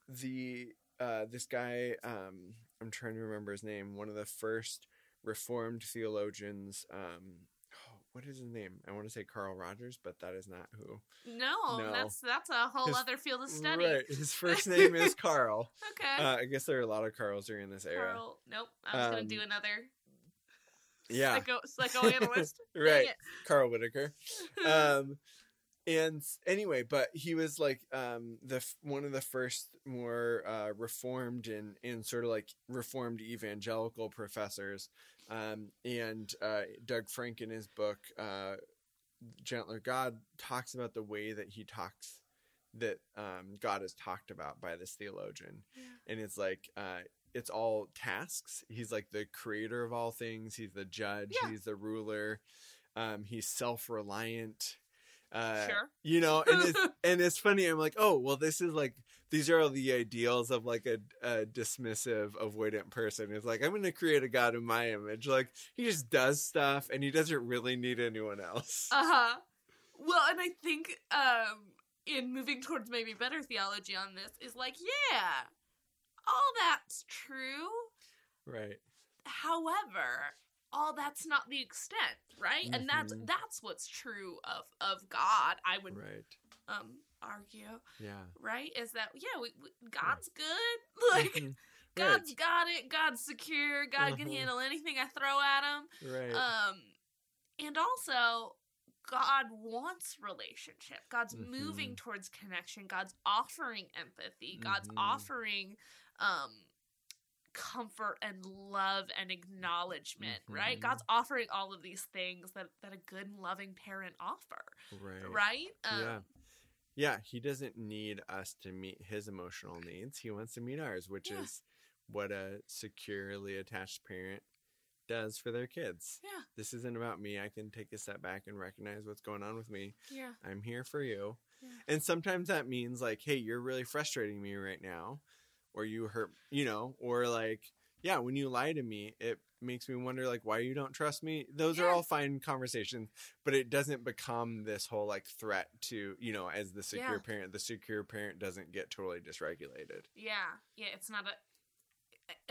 the uh this guy um i'm trying to remember his name one of the first reformed theologians um oh, what is his name i want to say carl rogers but that is not who No, No. that's that's a whole His- other field of study. right [LAUGHS] his first [LAUGHS] name is carl Okay. uh, i guess there are a lot of carls during this era Carl, nope. I was gonna Um, do another yeah psycho [LAUGHS] psychoanalyst. Right carl whitaker um and anyway but he was like um the one of the first more uh reformed and and sort of like reformed evangelical professors um and uh doug frank in his book uh gentler god talks about the way that he talks that um god is talked about by this theologian. Yeah. and it's like uh it's all tasks. He's like the creator of all things. He's the judge. Yeah. he's the ruler. Um he's self-reliant uh Sure. you know and it's [LAUGHS] and it's funny i'm like oh well this is like these are all the ideals of like a, a dismissive avoidant person it's like i'm going to create a god in my image like he just does stuff and he doesn't really need anyone else Uh huh. Well, and I think um, in moving towards maybe better theology on this is like, yeah, all that's true. right However, all that's not the extent, right? And that's Mhm. that's what's true of of God. I would right um argue, yeah right? Is that yeah, we, we, God's good. [LAUGHS] Like Mhm. God's got it. God's secure. God can Uh-huh. handle anything I throw at him. right Um, and also, God wants relationship. God's moving Mhm. towards connection. God's offering empathy. God's Mhm. offering um comfort and love and acknowledgement, right? Mhm. God's offering all of these things that that a good and loving parent offer, right right? Um, yeah yeah he doesn't need us to meet his emotional needs he wants to meet ours which Yeah. is what a securely attached parent does for their kids Yeah. this isn't about me i can take a step back and recognize what's going on with me Yeah. i'm here for you Yeah. and sometimes that means like hey you're really frustrating me right now or you hurt you know or like yeah when you lie to me it makes me wonder like why you don't trust me those are all fine conversations but it doesn't become this whole like threat to you know as the secure Yeah. parent the secure parent doesn't get totally dysregulated Yeah, yeah, it's not a,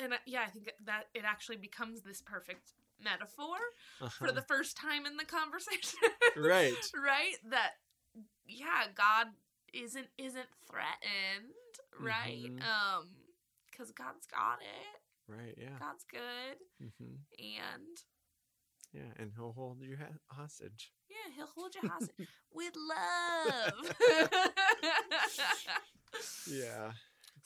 and uh, yeah, I think that it actually becomes this perfect metaphor for Uh-huh. the first time in the conversation, [LAUGHS] right right? That yeah, God isn't isn't threatened, right? Mhm. Um, because God's got it. right yeah God's good, hmm and yeah and he'll hold you ha- hostage yeah, He'll hold you [LAUGHS] hostage with love. [LAUGHS] [LAUGHS] yeah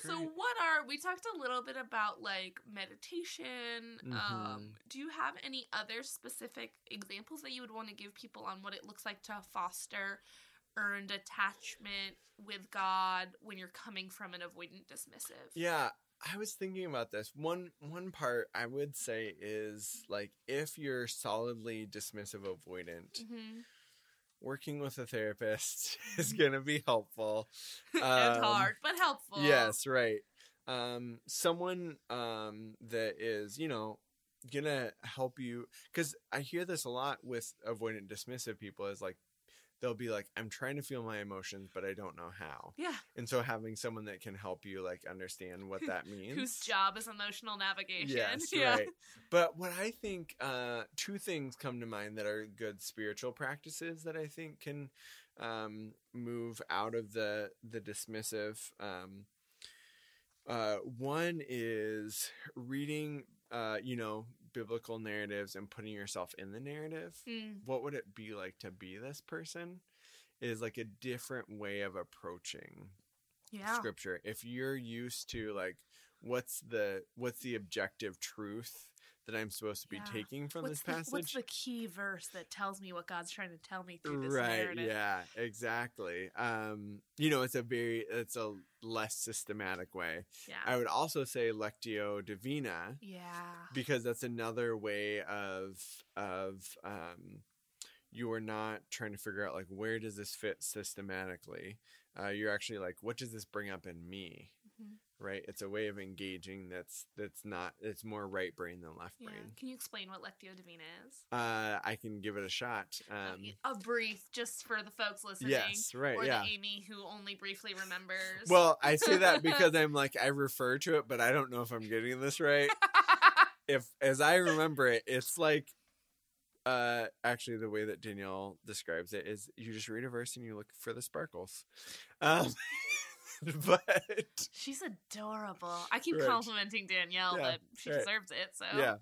So what are we talked a little bit about like meditation. Um Mhm. do you have any other specific examples that you would want to give people on what it looks like to foster earned attachment with God when you're coming from an avoidant dismissive? Yeah, I was thinking about this. One one part I would say is like if you're solidly dismissive avoidant, hmm working with a therapist [LAUGHS] is going to be helpful. [LAUGHS] Um, hard, but helpful. Yes, right. Um someone um that is, you know, going to help you cuz I hear this a lot with avoidant dismissive people is like they'll be like, I'm trying to feel my emotions, but I don't know how. Yeah. And so having someone that can help you like understand what that [LAUGHS] means. Whose job is emotional navigation. Yes, [LAUGHS] yeah. right. But what I think, uh, two things come to mind that are good spiritual practices that I think can um, move out of the the dismissive. Um, uh, one is reading, uh, you know, biblical narratives and putting yourself in the narrative. Mm, What would it be like to be this person? Is like a different way of approaching yeah. scripture if you're used to like what's the what's the objective truth that i'm supposed to be Yeah. taking from What's this the, passage what's the key verse that tells me what God's trying to tell me through this right narrative? yeah exactly um you know it's a very it's a less systematic way Yeah. i would also say lectio divina yeah. because that's another way of of um you are not trying to figure out like where does this fit systematically uh, you're actually like what does this bring up in me Mhm. Right it's a way of engaging that's that's not it's more right brain than left Yeah. brain Can you explain what Lectio Divina is? uh i can give it a shot Uh, um a brief, just for the folks listening. yes right Or yeah the Amy who only briefly remembers. well i say that [LAUGHS] because i'm like i refer to it but i don't know if i'm getting this right [LAUGHS] if as I remember it, it's like uh actually the way that Danielle describes it is you just read a verse and you look for the sparkles. Um [LAUGHS] [LAUGHS] but She's adorable. I keep Right. complimenting Danielle, Yeah, but she right. deserves it. So yeah.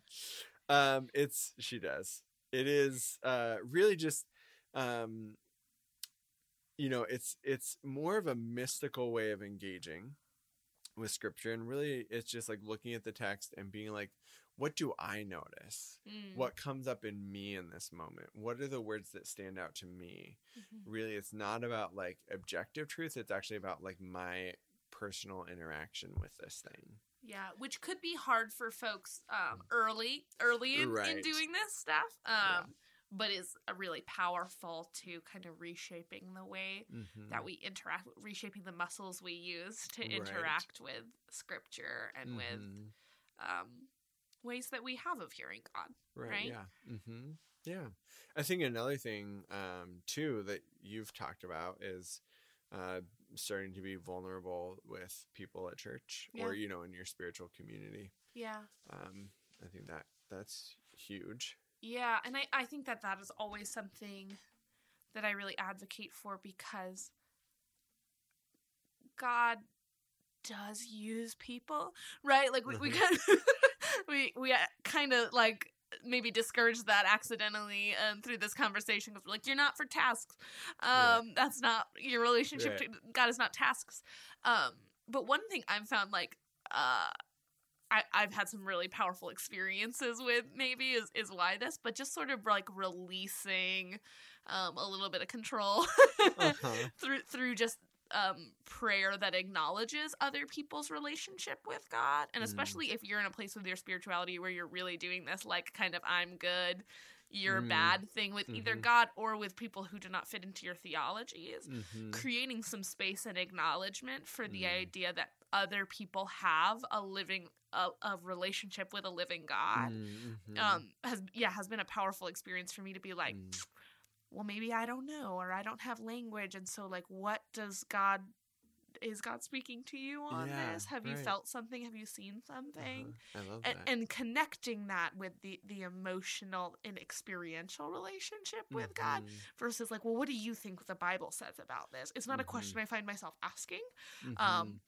Um it's she does. It is uh really just um you know, it's it's more of a mystical way of engaging with scripture and really it's just like looking at the text and being like what do I notice? Mm, what comes up in me in this moment what are the words that stand out to me mhm. really it's not about like objective truth it's actually about like my personal interaction with this thing Yeah, which could be hard for folks um, early, early in, in doing this stuff. Um, Yeah. But is a really powerful to kind of reshaping the way mm-hmm. that we interact, reshaping the muscles we use to Right. interact with scripture and with Mhm. um, ways that we have of hearing God. right, right? yeah mm-hmm. yeah i think another thing um too that you've talked about is uh starting to be vulnerable with people at church or you know in your spiritual community Yeah. um i think that that's huge Yeah, and I, I think that that is always something that I really advocate for because God does use people, right? Like we we Mhm. kind of, [LAUGHS] we we kind of like maybe discouraged that accidentally um, through this conversation because we're like you're not for tasks um Right. that's not your relationship Right. to god is not tasks um but one thing i've found like uh I, I've had some really powerful experiences with maybe is, is why this, but just sort of like releasing um, a little bit of control Uh-huh. [LAUGHS] through through just um, prayer that acknowledges other people's relationship with God, and Mm. especially if you're in a place with your spirituality where you're really doing this like kind of I'm good, you're Mm. bad thing with either Mhm. God or with people who do not fit into your theologies Mhm. creating some space and acknowledgement for the Mm. idea that other people have a living a, a relationship with a living God Mhm. um has yeah has been a powerful experience for me to be like Mm. Well maybe I don't know or I don't have language and so like what does God is God speaking to you on Yeah, this have you felt something have you seen something Uh-huh. I love and, that. and connecting that with the the emotional and experiential relationship with God Mhm. versus like, well, what do you think the Bible says about this? It's not a Mhm. question I find myself asking. Mhm. Um,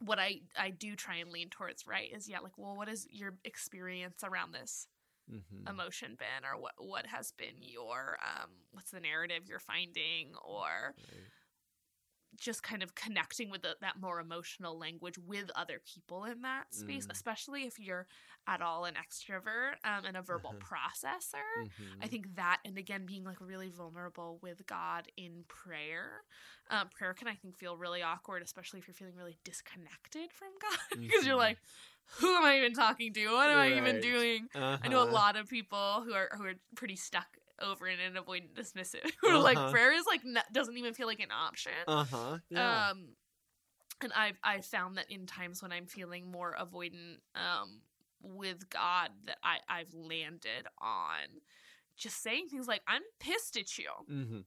what I I do try and lean towards, right, is yeah, like, well, what is your experience around this Mhm. emotion been, or what what has been your um, what's the narrative you're finding, or Right. just kind of connecting with the, that more emotional language with other people in that space, Mm. especially if you're at all an extrovert um, and a verbal Uh-huh. processor. Mhm. I think that, and again, being like really vulnerable with God in prayer. Um, prayer can, I think, feel really awkward, especially if you're feeling really disconnected from God, [LAUGHS] because you're Mhm. like, [LAUGHS] who am I even talking to? What am I even Right. doing? I know a Uh-huh. lot of people who are who are pretty stuck over in an avoidant dismissive, [LAUGHS] who are like Uh-huh. prayer is like n- doesn't even feel like an option. Uh-huh. Yeah. Um, and I've I've found that in times when I'm feeling more avoidant um, with God, that I I've landed on just saying things like I'm pissed at you, mm-hmm.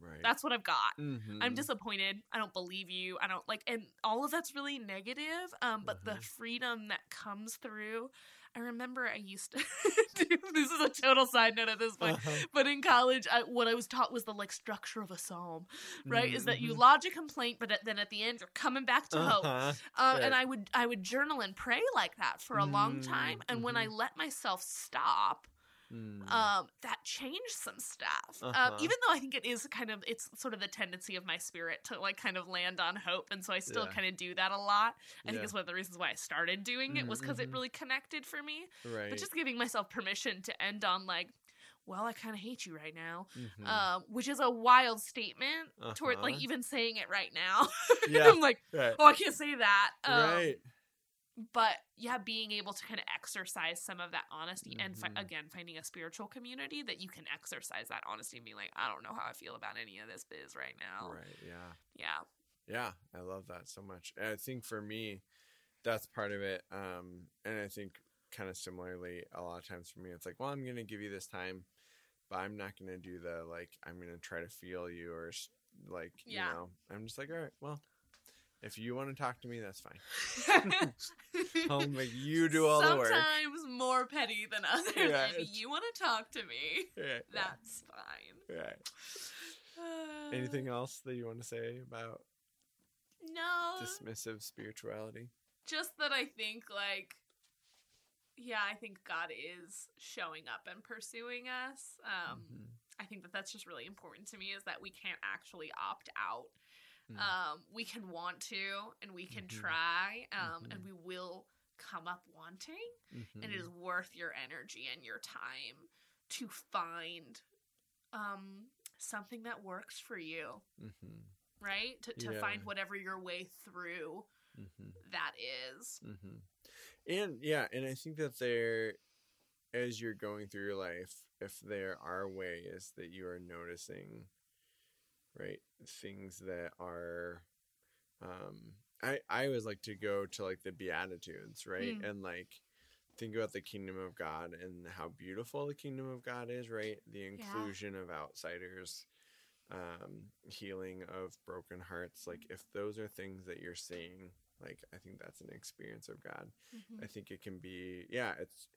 Right. That's what I've got. I'm Mhm. disappointed. I don't believe you. I don't like, and all of that's really negative. Um, but the Mhm. freedom that comes through. I remember I used to [LAUGHS] do. This is a total side note at this point. Uh-huh. But in college, I, what I was taught was the like structure of a psalm, right? Is that you Mhm. lodge a complaint, but at- then at the end you're coming back to hope. Uh-huh. Um, And I would I would journal and pray like that for a long time. And when I Mhm. let myself stop, Mm. um, that changed some stuff. Um, Uh-huh. even though I think it is kind of it's sort of the tendency of my spirit to like kind of land on hope, and so I still Yeah. kind of do that a lot. I think it's one of the reasons why I started doing it was because it Mhm. really connected for me. right. But just giving myself permission to end on like. Well, I kind of hate you right now, Mhm. um, which is a wild statement toward like Uh-huh. even saying it right now. [LAUGHS] Yeah. I'm like, right. oh, I can't say that. Um, right. But yeah, being able to kind of exercise some of that honesty and fi- Mhm. again, finding a spiritual community that you can exercise that honesty and be like, I don't know how I feel about any of this biz right now. Right. Yeah. Yeah. Yeah, I love that so much. And I think for me, that's part of it. Um, and I think kind of similarly, a lot of times for me, it's like, well, I'm going to give you this time, but I'm not going to do the like, I'm going to try to feel you or like, Yeah. you know, I'm just like, all right, well, if you want to talk to me, that's fine. [LAUGHS] I'll make you do all the work. Sometimes more petty than others. [LAUGHS] Yeah, if it's- you want to talk to me, that's fine. right. Uh, Anything else that you want to say about No. dismissive spirituality? just that I think like yeah, I think God is showing up and pursuing us. Um Mhm. I think that that's just really important to me is that we can't actually opt out. Mm. Um we can want to and we can Mhm. try um and Mhm. we will come up wanting and it is worth your energy and your time to find um something that works for you, Mhm. right? To to Yeah. find whatever your way through Mhm. that is. And yeah, and I think that there, as you're going through your life, if there are ways that you are noticing, right, things that are, um, I I always like to go to like the Beatitudes, right, Mm. and like think about the kingdom of God and how beautiful the kingdom of God is, right, the inclusion of outsiders. Um, healing of broken hearts, like if those are things that you're seeing, like I think that's an experience of God. Mhm. I think it can be, yeah, it's,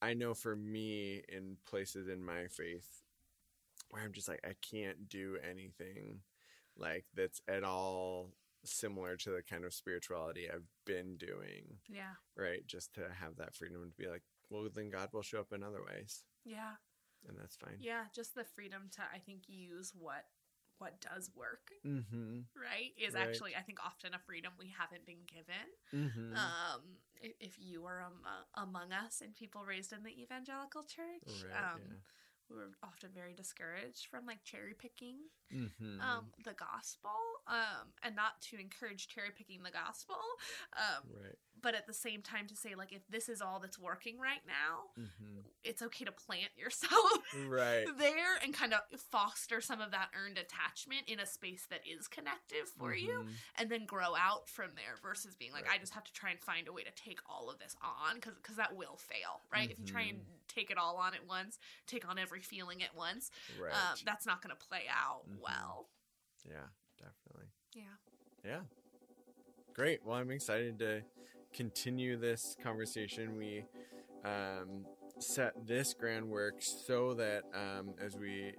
I know for me in places in my faith where I'm just like, I can't do anything like that's at all similar to the kind of spirituality I've been doing, Yeah. right? Just to have that freedom to be like, well, then God will show up in other ways, Yeah. and that's fine. Yeah, just the freedom to I think use what what does work, Mm-hmm. right? Is Right. actually I think often a freedom we haven't been given. Mm-hmm. Um if you are um, uh, among us and people raised in the evangelical church, right. um we were often very discouraged from like cherry picking. Mm-hmm. um the gospel um and not to encourage cherry picking the gospel um right. But at the same time to say like if this is all that's working right now Mm-hmm. it's okay to plant yourself [LAUGHS] Right. there and kind of foster some of that earned attachment in a space that is connective for you Mhm. and then grow out from there versus being like Right. i just have to try and find a way to take all of this on because because that will fail right if you try and Mm-hmm. take it all on at once take on every feeling at once Right. um, that's not going to play out Mhm. well yeah, definitely. yeah Yeah. Great. Well, I'm excited to continue this conversation. We um, set this groundwork so that um, as we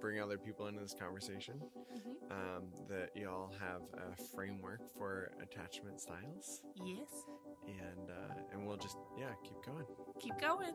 bring other people into this conversation, Mhm. um, that y'all have a framework for attachment styles, yes and uh, and we'll just yeah keep going. keep going